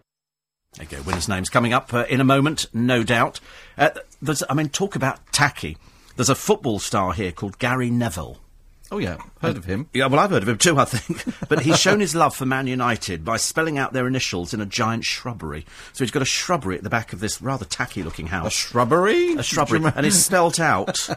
Speaker 1: There you go, winners' names coming up uh, in a moment, no doubt. Uh, there's, I mean, talk about tacky. There's a football star here called Gary Neville.
Speaker 2: Oh, yeah. Heard of him.
Speaker 1: Yeah, well, I've heard of him too, I think. but he's shown his love for Man United by spelling out their initials in a giant shrubbery. So he's got a shrubbery at the back of this rather tacky looking house.
Speaker 2: A shrubbery?
Speaker 1: A shrubbery. and it's spelt out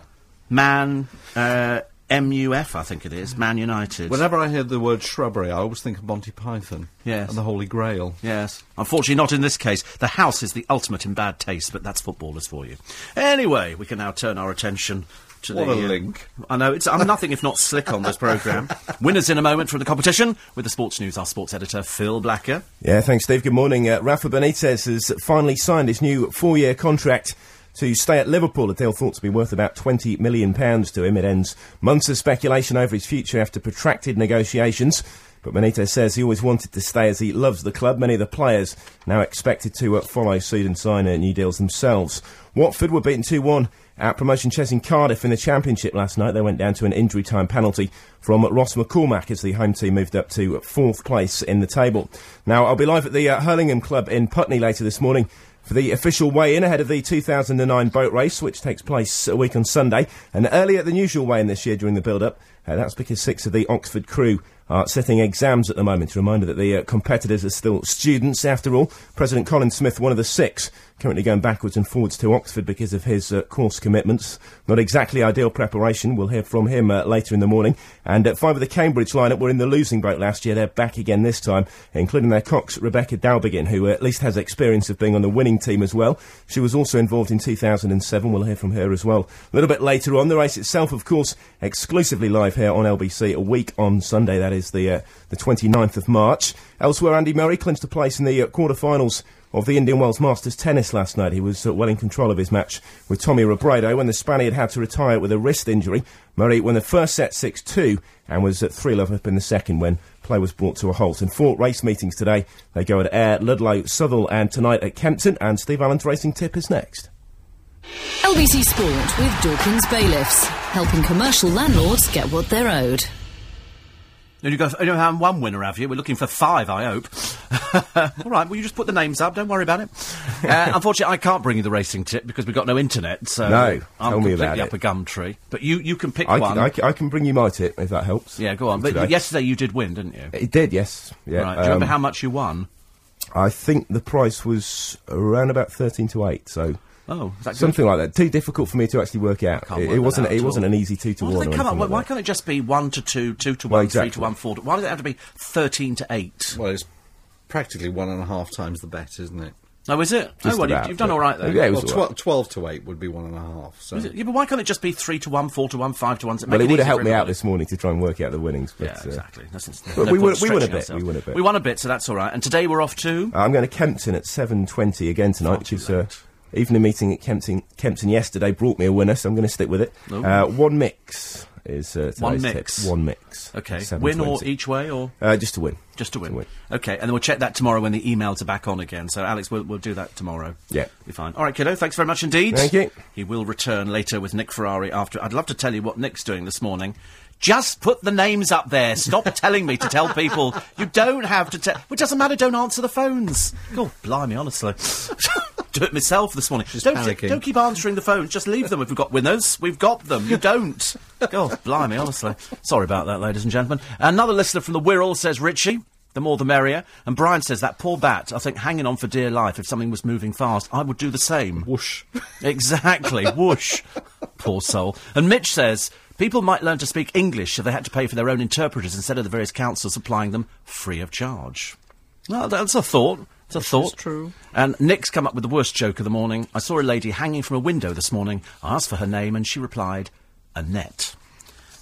Speaker 1: Man, uh, M-U-F, I think it is, Man United.
Speaker 2: Whenever I hear the word shrubbery, I always think of Monty Python.
Speaker 1: Yes.
Speaker 2: And the Holy Grail.
Speaker 1: Yes. Unfortunately, not in this case. The house is the ultimate in bad taste, but that's footballers for you. Anyway, we can now turn our attention to
Speaker 2: What
Speaker 1: the.
Speaker 2: a
Speaker 1: uh,
Speaker 2: link.
Speaker 1: I know, it's, I'm nothing if not slick on this programme. Winners in a moment from the competition with the sports news, our sports editor, Phil Blacker.
Speaker 9: Yeah, thanks, Steve. Good morning. Uh, Rafa Benitez has finally signed his new four-year contract to stay at Liverpool, a deal thought to be worth about £20 million to him. It ends months of speculation over his future after protracted negotiations. But Benitez says he always wanted to stay as he loves the club. Many of the players now expected to uh, follow suit and sign uh, new deals themselves. Watford were beaten 2-1 at promotion chess in Cardiff in the Championship last night. They went down to an injury time penalty from Ross McCormack as the home team moved up to fourth place in the table. Now, I'll be live at the uh, Hurlingham Club in Putney later this morning for the official weigh-in ahead of the 2009 boat race, which takes place a week on Sunday, and earlier than usual weigh-in this year during the build-up. Uh, that's because six of the Oxford crew are setting exams at the moment. A reminder that the uh, competitors are still students after all. President Colin Smith, one of the six, currently going backwards and forwards to Oxford because of his uh, course commitments. Not exactly ideal preparation. We'll hear from him uh, later in the morning. And five of the Cambridge lineup were in the losing boat last year. They're back again this time, including their cox Rebecca Dowbiggin, who uh, at least has experience of being on the winning team as well. She was also involved in 2007. We'll hear from her as well a little bit later on. The race itself, of course, exclusively live on LBC a week on Sunday. That is. The uh, the 29th of March. Elsewhere, Andy Murray clinched a place in the uh, quarter-finals of the Indian Wells Masters tennis last night. He was uh, well in control of his match with Tommy Robredo when the Spaniard had to retire with a wrist injury. Murray won the first set 6-2 and was at 3-love up in the second when play was brought to a halt. In four race meetings today, they go at Ayr, Ludlow, Southwell and tonight at Kempton and Steve Allen's racing tip is next.
Speaker 8: LBC Sport with Dawkins Bailiffs, helping commercial landlords get what they're owed.
Speaker 1: And you go, you have one winner, have you? We're looking for five, I hope. All right, well, you just put the names up. Don't worry about it. Uh, unfortunately, I can't bring you the racing tip because we've got no internet. So
Speaker 9: No,
Speaker 1: I'm
Speaker 9: tell me
Speaker 1: completely
Speaker 9: about
Speaker 1: up
Speaker 9: it.
Speaker 1: a gum tree. But you, you can pick
Speaker 9: I
Speaker 1: one.
Speaker 9: can, I, can, I can bring you my tip if that helps.
Speaker 1: yeah, go on. But
Speaker 9: today.
Speaker 1: yesterday you did win, didn't you?
Speaker 9: It did, yes. Yeah.
Speaker 1: right. Do you remember
Speaker 9: um,
Speaker 1: how much you won?
Speaker 9: I think the price was around about 13 to 8, so
Speaker 1: Oh, is that good?
Speaker 9: something like that. Too difficult for me to actually work out.
Speaker 1: Can't
Speaker 9: It,
Speaker 1: work
Speaker 9: it wasn't
Speaker 1: out
Speaker 9: it
Speaker 1: at
Speaker 9: wasn't
Speaker 1: all.
Speaker 9: an easy 2 to
Speaker 1: Why
Speaker 9: 1
Speaker 1: do they come up? Why,
Speaker 9: like
Speaker 1: why
Speaker 9: that.
Speaker 1: can't it just be one to two, two to
Speaker 9: Well,
Speaker 1: one, three to one, four to? Why does it have to be thirteen to eight?
Speaker 2: Well, it's practically one and a half times the bet, isn't it?
Speaker 1: Oh, is it?
Speaker 9: Just
Speaker 1: oh, well,
Speaker 9: about,
Speaker 1: you've, you've done all right then.
Speaker 9: Yeah, it
Speaker 2: Well,
Speaker 9: was
Speaker 2: tw-
Speaker 9: all right.
Speaker 2: 12 to 8 would be one and a half. So.
Speaker 1: Is it? Yeah, but why can't it just be three to one, four to one, five to one?
Speaker 9: Well, it would have helped me out this morning to try and work out the winnings. But,
Speaker 1: Yeah,
Speaker 9: uh,
Speaker 1: exactly. That's, that's
Speaker 9: but
Speaker 1: no
Speaker 9: we
Speaker 1: point
Speaker 9: won- we won a bit,
Speaker 1: ourselves.
Speaker 9: we won a bit.
Speaker 1: We won a bit, so that's all right. And today we're off to.
Speaker 9: I'm going to Kempton at 7.20 again tonight,
Speaker 1: Far
Speaker 9: which
Speaker 1: too
Speaker 9: is uh,
Speaker 1: late.
Speaker 9: evening meeting at Kempton, Kempton yesterday brought me a winner, so I'm going to stick with it.
Speaker 1: Ooh.
Speaker 9: Uh, one mix is uh,
Speaker 1: One
Speaker 9: tip.
Speaker 1: mix.
Speaker 9: One mix.
Speaker 1: Okay, win or each way or
Speaker 9: Uh, just to win.
Speaker 1: just to win.
Speaker 9: To win.
Speaker 1: Okay, and then we'll check that tomorrow when the emails are back on again. So Alex, we'll, we'll do that tomorrow.
Speaker 9: Yeah.
Speaker 1: be fine. All right, kiddo. Thanks very much indeed.
Speaker 9: Thank you.
Speaker 1: He will return later with Nick Ferrari after. I'd love to tell you what Nick's doing this morning. Just put the names up there. Stop telling me to tell people. You don't have to tell. It doesn't matter. Don't answer the phones. God, blimey, honestly. Do it myself this morning. don't,
Speaker 2: panicking.
Speaker 1: don't keep answering the phones. Just leave them. If we've got winners, we've got them. You don't. God, blimey, honestly. Sorry about that, ladies and gentlemen. Another listener from the Wirral says, Richie, the more the merrier. And Brian says, that poor bat, I think hanging on for dear life. If something was moving fast, I would do the same.
Speaker 2: Whoosh.
Speaker 1: Exactly. Whoosh. Poor soul. And Mitch says people might learn to speak English if they had to pay for their own interpreters instead of the various councils supplying them free of charge. Well, that's a thought. It's a thought.
Speaker 2: true.
Speaker 1: And Nick's come up with the worst joke of the morning. I saw a lady hanging from a window this morning. I asked for her name and she replied, Annette.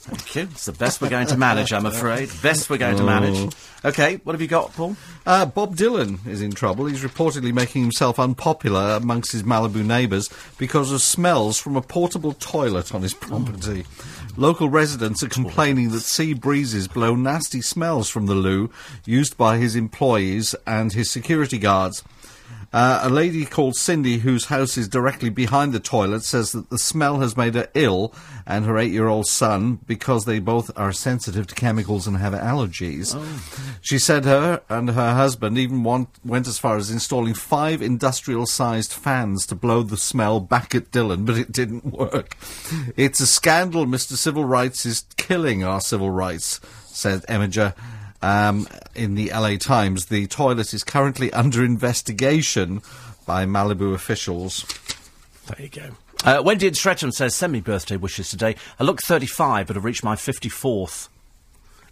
Speaker 1: Thank you. It's the best we're going to manage, I'm afraid. Best we're going to manage. Okay, what have you got, Paul?
Speaker 2: Uh, Bob Dylan is in trouble. He's reportedly making himself unpopular amongst his Malibu neighbours because of smells from a portable toilet on his property. Local residents are complaining that sea breezes blow nasty smells from the loo used by his employees and his security guards. Uh, a lady called Cindy, whose house is directly behind the toilet, says that the smell has made her ill and her eight year old son because they both are sensitive to chemicals and have allergies. She said her and her husband even want, went as far as installing five industrial sized fans to blow the smell back at Dylan, but it didn't work. It's a scandal. Mr. Civil Rights is killing our civil rights, said Emiger um, in the LA Times. The toilet is currently under investigation by Malibu officials.
Speaker 1: There you go. Uh, Wendy in Streatham says, send me birthday wishes today. I look 35, but I've reached my 54th.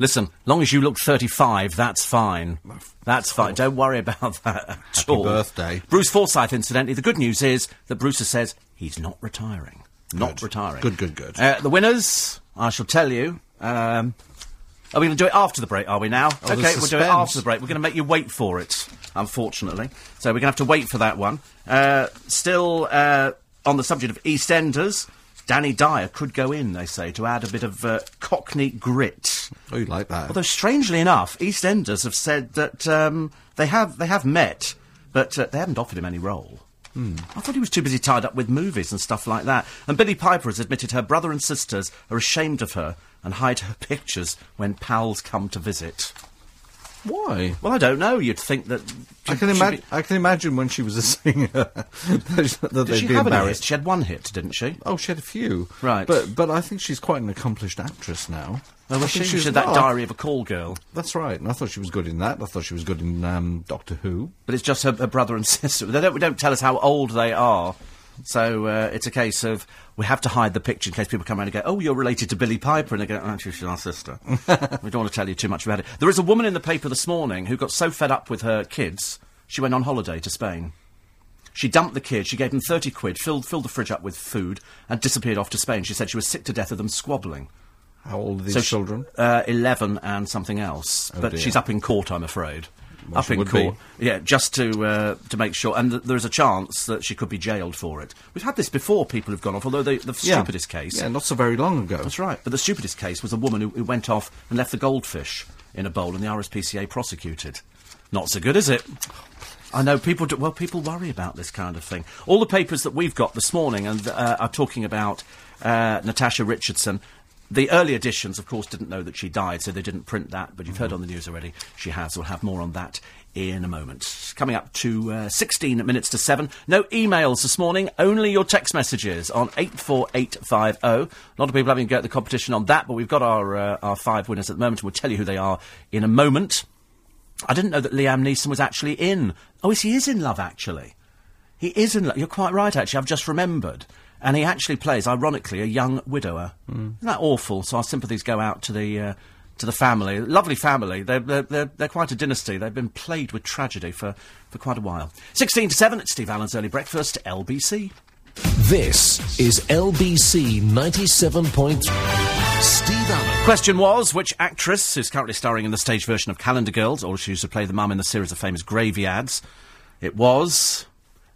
Speaker 1: Listen, long as you look 35, that's fine. That's fine. Don't worry about that at
Speaker 2: Happy
Speaker 1: all.
Speaker 2: birthday.
Speaker 1: Bruce Forsyth, incidentally. The good news is that Bruce says he's not retiring. Not
Speaker 2: Good.
Speaker 1: retiring.
Speaker 2: Good, good, good.
Speaker 1: Uh, the winners, I shall tell you. Um, are we going to do it after the break, are we now?
Speaker 2: Oh,
Speaker 1: okay, we'll do it after the break. We're going to make you wait for it, unfortunately. So we're going to have to wait for that one. Uh, still uh, on the subject of EastEnders, Danny Dyer could go in, they say, to add a bit of uh, Cockney grit.
Speaker 2: Oh, you like that?
Speaker 1: Although, strangely enough, EastEnders have said that um, they have they have met, but uh, they haven't offered him any role. I thought he was too busy tied up with movies and stuff like that. And Billie Piper has admitted her brother and sisters are ashamed of her and hide her pictures when pals come to visit.
Speaker 2: Why?
Speaker 1: Well, I don't know. You'd think that.
Speaker 2: I can imagine. I can imagine when she was a singer that
Speaker 1: Did
Speaker 2: they'd
Speaker 1: she
Speaker 2: be
Speaker 1: have any
Speaker 2: embarrassed.
Speaker 1: She had one hit, didn't she?
Speaker 2: Oh, she had a few.
Speaker 1: Right.
Speaker 2: But but I think she's quite an accomplished actress now.
Speaker 1: Oh,
Speaker 2: I
Speaker 1: was she?
Speaker 2: think
Speaker 1: She
Speaker 2: she's-
Speaker 1: did that Diary of a Call Girl.
Speaker 2: That's right. And I thought she was good in that. I thought she was good in um, Doctor Who.
Speaker 1: But it's just her, her brother and sister. They don't, they don't tell us how old they are. So uh, it's a case of we have to hide the picture in case people come around and go, "Oh, you're related to Billie Piper," and they go, "Oh, actually, she's our sister." we don't want to tell you too much about it. There is a woman in the paper this morning who got so fed up with her kids, she went on holiday to Spain. She dumped the kids. She gave them thirty quid, filled filled the fridge up with food, and disappeared off to Spain. She said she was sick to death of them squabbling.
Speaker 2: How old are these
Speaker 1: So she-
Speaker 2: children?
Speaker 1: Uh, 11 and something else.
Speaker 2: Oh,
Speaker 1: but
Speaker 2: dear.
Speaker 1: she's up in court, I'm afraid.
Speaker 2: Well,
Speaker 1: up in court. Yeah, just to uh, to make sure. And th- there's a chance that she could be jailed for it. We've had this before, people have gone off, although the, the
Speaker 2: Yeah.
Speaker 1: stupidest case.
Speaker 2: Yeah, not so very long ago.
Speaker 1: That's right. But the stupidest case was a woman who, who went off and left the goldfish in a bowl, and the RSPCA prosecuted. Not so good, is it? I know people. Do, well, people worry about this kind of thing. All the papers that we've got this morning and uh, are talking about uh, Natasha Richardson. The early editions, of course, didn't know that she died, so they didn't print that. But you've heard on the news already she has. We'll have more on that in a moment. Coming up to uh, 16 minutes to 7. No emails this morning, only your text messages on 84850. A lot of people having a go at the competition on that, but we've got our, uh, our five winners at the moment. We'll tell you who they are in a moment. I didn't know that Liam Neeson was actually in. Oh, yes, he is in Love, actually. He is in Love. You're quite right, actually. I've just remembered. And he actually plays, ironically, a young widower. Isn't that awful? So our sympathies go out to the uh, to the family. Lovely family. They're, they're, they're, they're quite a dynasty. They've been plagued with tragedy for, for quite a while. 16 to 7, it's Steve Allen's Early Breakfast, LBC.
Speaker 4: This is LBC 97.3. Steve Allen.
Speaker 1: Question was, which actress is currently starring in the stage version of Calendar Girls, or she used to play the mum in the series of famous gravy ads? It was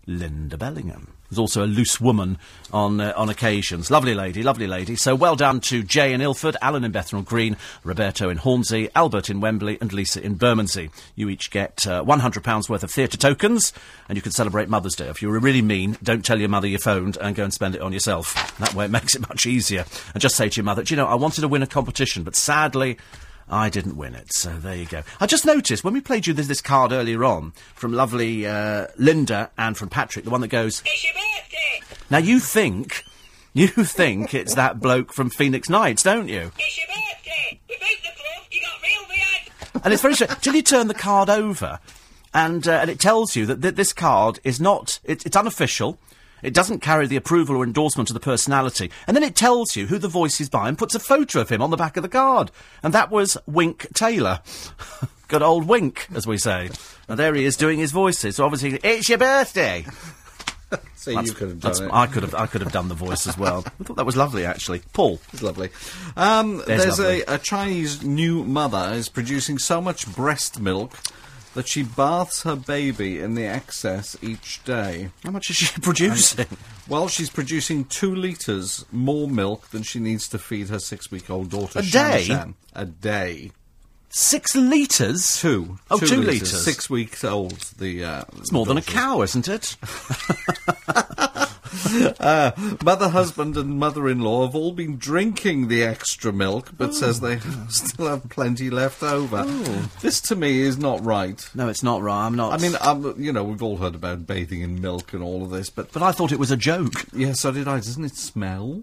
Speaker 1: Linda Bellingham. There's also a loose woman on uh, on occasions. Lovely lady, lovely lady. So well done to Jay in Ilford, Alan in Bethnal Green, Roberto in Hornsey, Albert in Wembley, and Lisa in Bermondsey. You each get uh, £100 worth of theatre tokens, and you can celebrate Mother's Day. If you're really mean, don't tell your mother you phoned and go and spend it on yourself. That way it makes it much easier. And just say to your mother, do you know, I wanted to win a competition, but sadly, I didn't win it, so there you go. I just noticed when we played you this, this card earlier on from lovely uh, Linda and from Patrick, the one that goes. It's your birthday. Now you think, you think it's that bloke from Phoenix Nights, don't you?
Speaker 10: It's your birthday. We beat the club. You got real beard.
Speaker 1: And it's very strange. Till you turn the card over, and uh, and it tells you that th- this card is not. It, it's unofficial. It doesn't carry the approval or endorsement of the personality. And then it tells you who the voice is by and puts a photo of him on the back of the card. And that was Wink Taylor. Good old Wink, as we say. And there he is doing his voices. So obviously, it's your birthday.
Speaker 2: So
Speaker 1: That's-
Speaker 2: you could have done it.
Speaker 1: I could have. I could have done the voice as well. I thought that was lovely, actually. Paul.
Speaker 2: It's lovely. Um,
Speaker 1: There's
Speaker 2: there's
Speaker 1: lovely.
Speaker 2: A, a Chinese new mother is producing so much breast milk that she baths her baby in the excess each day.
Speaker 1: How much is she producing?
Speaker 2: Well, she's producing two litres more milk than she needs to feed her six-week-old daughter.
Speaker 1: A
Speaker 2: Shan
Speaker 1: day?
Speaker 2: Shan. A day.
Speaker 1: Six litres?
Speaker 2: Two.
Speaker 1: Oh, two
Speaker 2: litres.
Speaker 1: litres.
Speaker 2: Six weeks old. The uh,
Speaker 1: It's more than a cow, isn't it?
Speaker 2: Mother, husband, and mother-in-law have all been drinking the extra milk, but says they still have plenty left over. This, to me, is not right.
Speaker 1: No, it's not right. I'm not.
Speaker 2: I mean, um, you know, we've all heard about bathing in milk and all of this, but
Speaker 1: but I thought it was a joke.
Speaker 2: yeah, so did I. Doesn't it smell?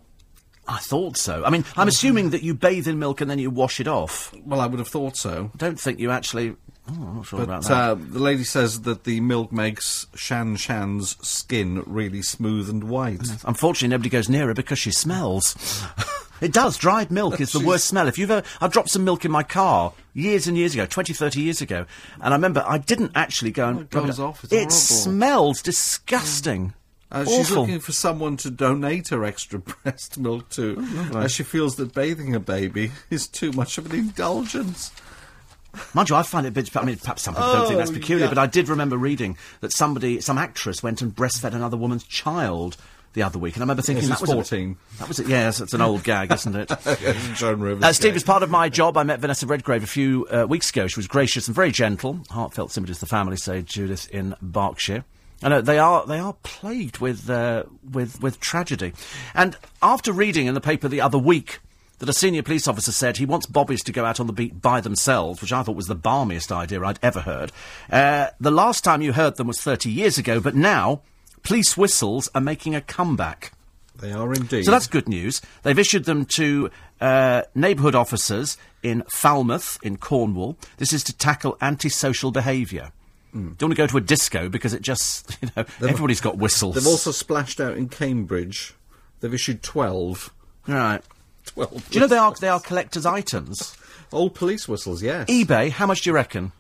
Speaker 1: I thought so. I mean, I'm assuming that you bathe in milk and then you wash it off.
Speaker 2: Well, I would have thought so.
Speaker 1: I don't think you actually. Oh, I'm not sure about
Speaker 2: But
Speaker 1: that.
Speaker 2: uh, the lady says that the milk makes Shan Shan's skin really smooth and white.
Speaker 1: Unfortunately, nobody goes near her because she smells. it does. Dried milk is the
Speaker 2: She's-
Speaker 1: worst smell. If you've ever, I dropped some milk in my car years and years ago, 20, 30 years ago, and I remember I didn't actually go and.
Speaker 2: Oh, it goes off, it's
Speaker 1: it
Speaker 2: horrible.
Speaker 1: smells disgusting.
Speaker 2: Uh, she's
Speaker 1: Awful.
Speaker 2: looking for someone to donate her extra breast milk to, as she feels that bathing a baby is too much of an indulgence.
Speaker 1: Mind you, I find it a bit. I mean, perhaps some people don't think that's
Speaker 2: Oh,
Speaker 1: peculiar,
Speaker 2: yeah.
Speaker 1: but I did remember reading that somebody, some actress, went and breastfed another woman's child the other week, and I remember thinking
Speaker 2: Yes,
Speaker 1: that
Speaker 2: he's
Speaker 1: was a-
Speaker 2: 14.
Speaker 1: that was it. Yes, it's an old gag, isn't it?
Speaker 2: Joan Rivers.
Speaker 1: Uh, Steve,
Speaker 2: gag.
Speaker 1: as part of my job, I met Vanessa Redgrave a few uh, weeks ago. She was gracious and very gentle. Heartfelt sympathies to the family, say Judith in Berkshire. I know they are they are plagued with uh, with with tragedy. And after reading in the paper the other week that a senior police officer said he wants bobbies to go out on the beat by themselves, which I thought was the balmiest idea I'd ever heard. Uh, the last time you heard them was 30 years ago, but now police whistles are making a comeback.
Speaker 2: They are indeed.
Speaker 1: So that's good news. They've issued them to uh, neighbourhood officers in Falmouth, in Cornwall. This is to tackle antisocial behaviour. Don't want to go to a disco because it just, you know, everybody's got whistles.
Speaker 2: They've also splashed out in Cambridge. They've issued 12.
Speaker 1: right.
Speaker 2: 12
Speaker 1: Do you know they are they are collector's items?
Speaker 2: Old police whistles, yes.
Speaker 1: eBay. How much do you reckon?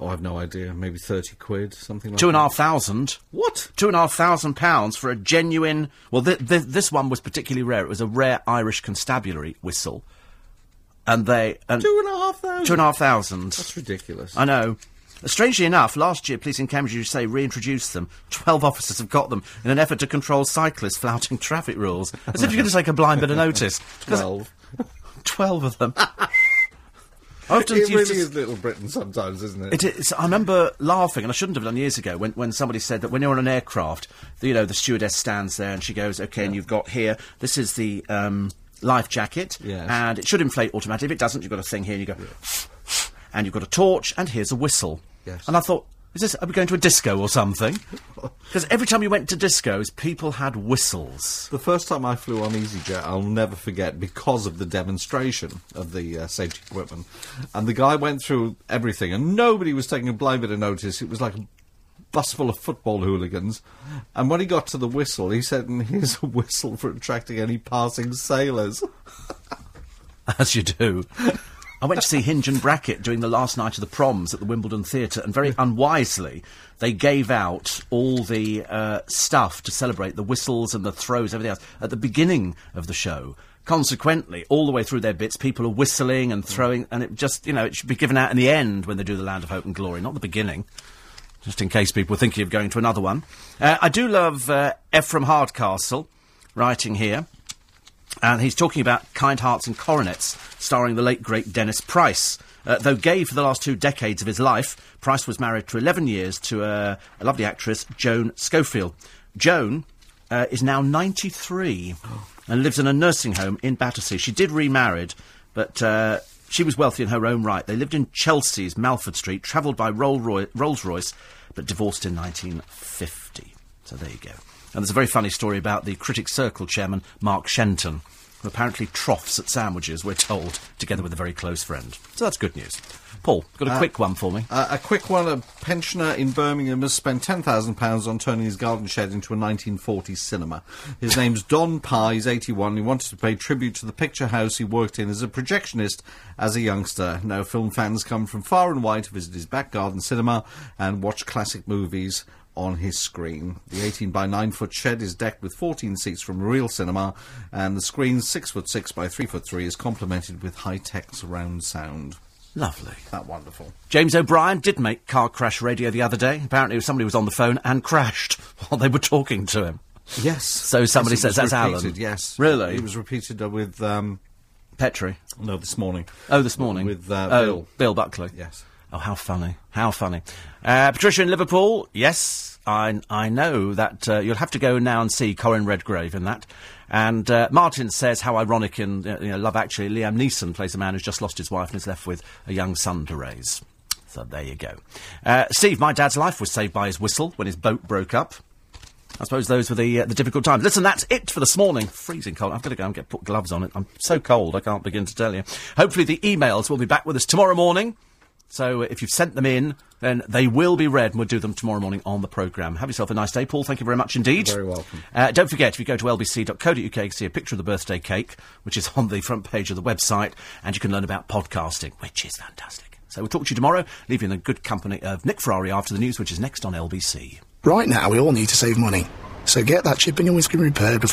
Speaker 2: oh, I've no idea. Maybe 30 quid, something like
Speaker 1: Two and a half.
Speaker 2: What?
Speaker 1: Two and a half thousand pounds for a genuine. Well, th- th- this one was particularly rare. It was a rare Irish constabulary whistle. and they and
Speaker 2: Two and a half thousand.
Speaker 1: two and a half thousand.
Speaker 2: That's ridiculous.
Speaker 1: I know. Strangely enough, last year, police in Cambridge, you say, reintroduced them. Twelve officers have got them in an effort to control cyclists flouting traffic rules. As if you're going to take a blind bit of notice.
Speaker 2: Twelve.
Speaker 1: Twelve of them. Often
Speaker 2: It really is Little Britain sometimes, isn't it?
Speaker 1: It is. I remember laughing, and I shouldn't have done years ago, when, when somebody said that when you're on an aircraft, the, you know, the stewardess stands there and she goes, "Okay, and you've got here. This is the um, life jacket,
Speaker 2: Yes.
Speaker 1: and it should inflate automatically. If it doesn't, you've got a thing here, and you go, and you've got a torch, and here's a whistle.
Speaker 2: Yes.
Speaker 1: And I thought, is this? Are we going to a disco or something? Because every time you went to discos, people had whistles.
Speaker 2: The first time I flew on EasyJet, I'll never forget because of the demonstration of the uh, safety equipment. And the guy went through everything, and nobody was taking a blind bit of notice. It was like a bus full of football hooligans. And when he got to the whistle, he said, "And here's a whistle for attracting any passing sailors."
Speaker 1: As you do. I went to see Hinge and Bracket during the last night of the proms at the Wimbledon Theatre, and very unwisely, they gave out all the uh, stuff to celebrate the whistles and the throws, everything else, at the beginning of the show. Consequently, all the way through their bits, people are whistling and throwing, and it just, you know, it should be given out in the end when they do the Land of Hope and Glory, not the beginning. Just in case people were thinking of going to another one. Uh, I do love uh, Ephraim Hardcastle writing here. And he's talking about Kind Hearts and Coronets, starring the late great Dennis Price. Uh, though gay for the last two decades of his life, Price was married for 11 years to uh, a lovely actress, Joan Schofield. Joan uh, is now 93 and lives in a nursing home in Battersea. She did remarried, but uh, she was wealthy in her own right. They lived in Chelsea's Mallord Street, travelled by Rolls Royce, but divorced in 1950. So there you go. And there's a very funny story about the Critics Circle chairman, Mark Shenton, who apparently troughs at sandwiches, we're told, together with a very close friend. So that's good news. Paul, got a quick one for me.
Speaker 2: Uh, a quick one: a pensioner in Birmingham has spent ten thousand pounds on turning his garden shed into a 1940s cinema. His name's Don Pye. He's 81. He wanted to pay tribute to the picture house he worked in as a projectionist as a youngster. Now, film fans come from far and wide to visit his back garden cinema and watch classic movies on his screen. The 18 by 9 foot shed is decked with 14 seats from real cinema, and the screen 6 foot 6 by 3 foot 3 is complemented with high tech surround sound.
Speaker 1: Lovely.
Speaker 2: That wonderful.
Speaker 1: James O'Brien did make car crash radio the other day. Apparently, somebody was on the phone and crashed while they were talking to him.
Speaker 2: Yes.
Speaker 1: So somebody
Speaker 2: Yes,
Speaker 1: says that's
Speaker 2: repeated,
Speaker 1: Alan.
Speaker 2: Yes.
Speaker 1: Really?
Speaker 2: It was repeated uh, with, um,
Speaker 1: Petrie.
Speaker 2: no, this morning.
Speaker 1: Oh, this morning.
Speaker 2: With uh,
Speaker 1: oh,
Speaker 2: Bill.
Speaker 1: Bill Buckley.
Speaker 2: Yes.
Speaker 1: Oh, how funny. How funny. Uh, Patricia in Liverpool. Yes, I, I know that uh, you'll have to go now and see Corin Redgrave in that. And uh, Martin says how ironic in uh, you know, Love Actually, Liam Neeson plays a man who's just lost his wife and is left with a young son to raise. So there you go. Uh, Steve, my dad's life was saved by his whistle when his boat broke up. I suppose those were the uh, the difficult times. Listen, that's it for this morning. Freezing cold. I've got to go and get put gloves on it. I'm so cold I can't begin to tell you. Hopefully the emails will be back with us tomorrow morning. So uh, if you've sent them in, then they will be read, and we'll do them tomorrow morning on the programme. Have yourself a nice day, Paul. Thank you very much indeed.
Speaker 2: You're very welcome.
Speaker 1: Uh, don't forget, if you go to lbc.co.uk, you can see a picture of the birthday cake, which is on the front page of the website, and you can learn about podcasting, which is fantastic. So we'll talk to you tomorrow, leaving the good company of Nick Ferrari after the news, which is next on LBC.
Speaker 11: Right now, we all need to save money. So get that chip in your windscreen repaired before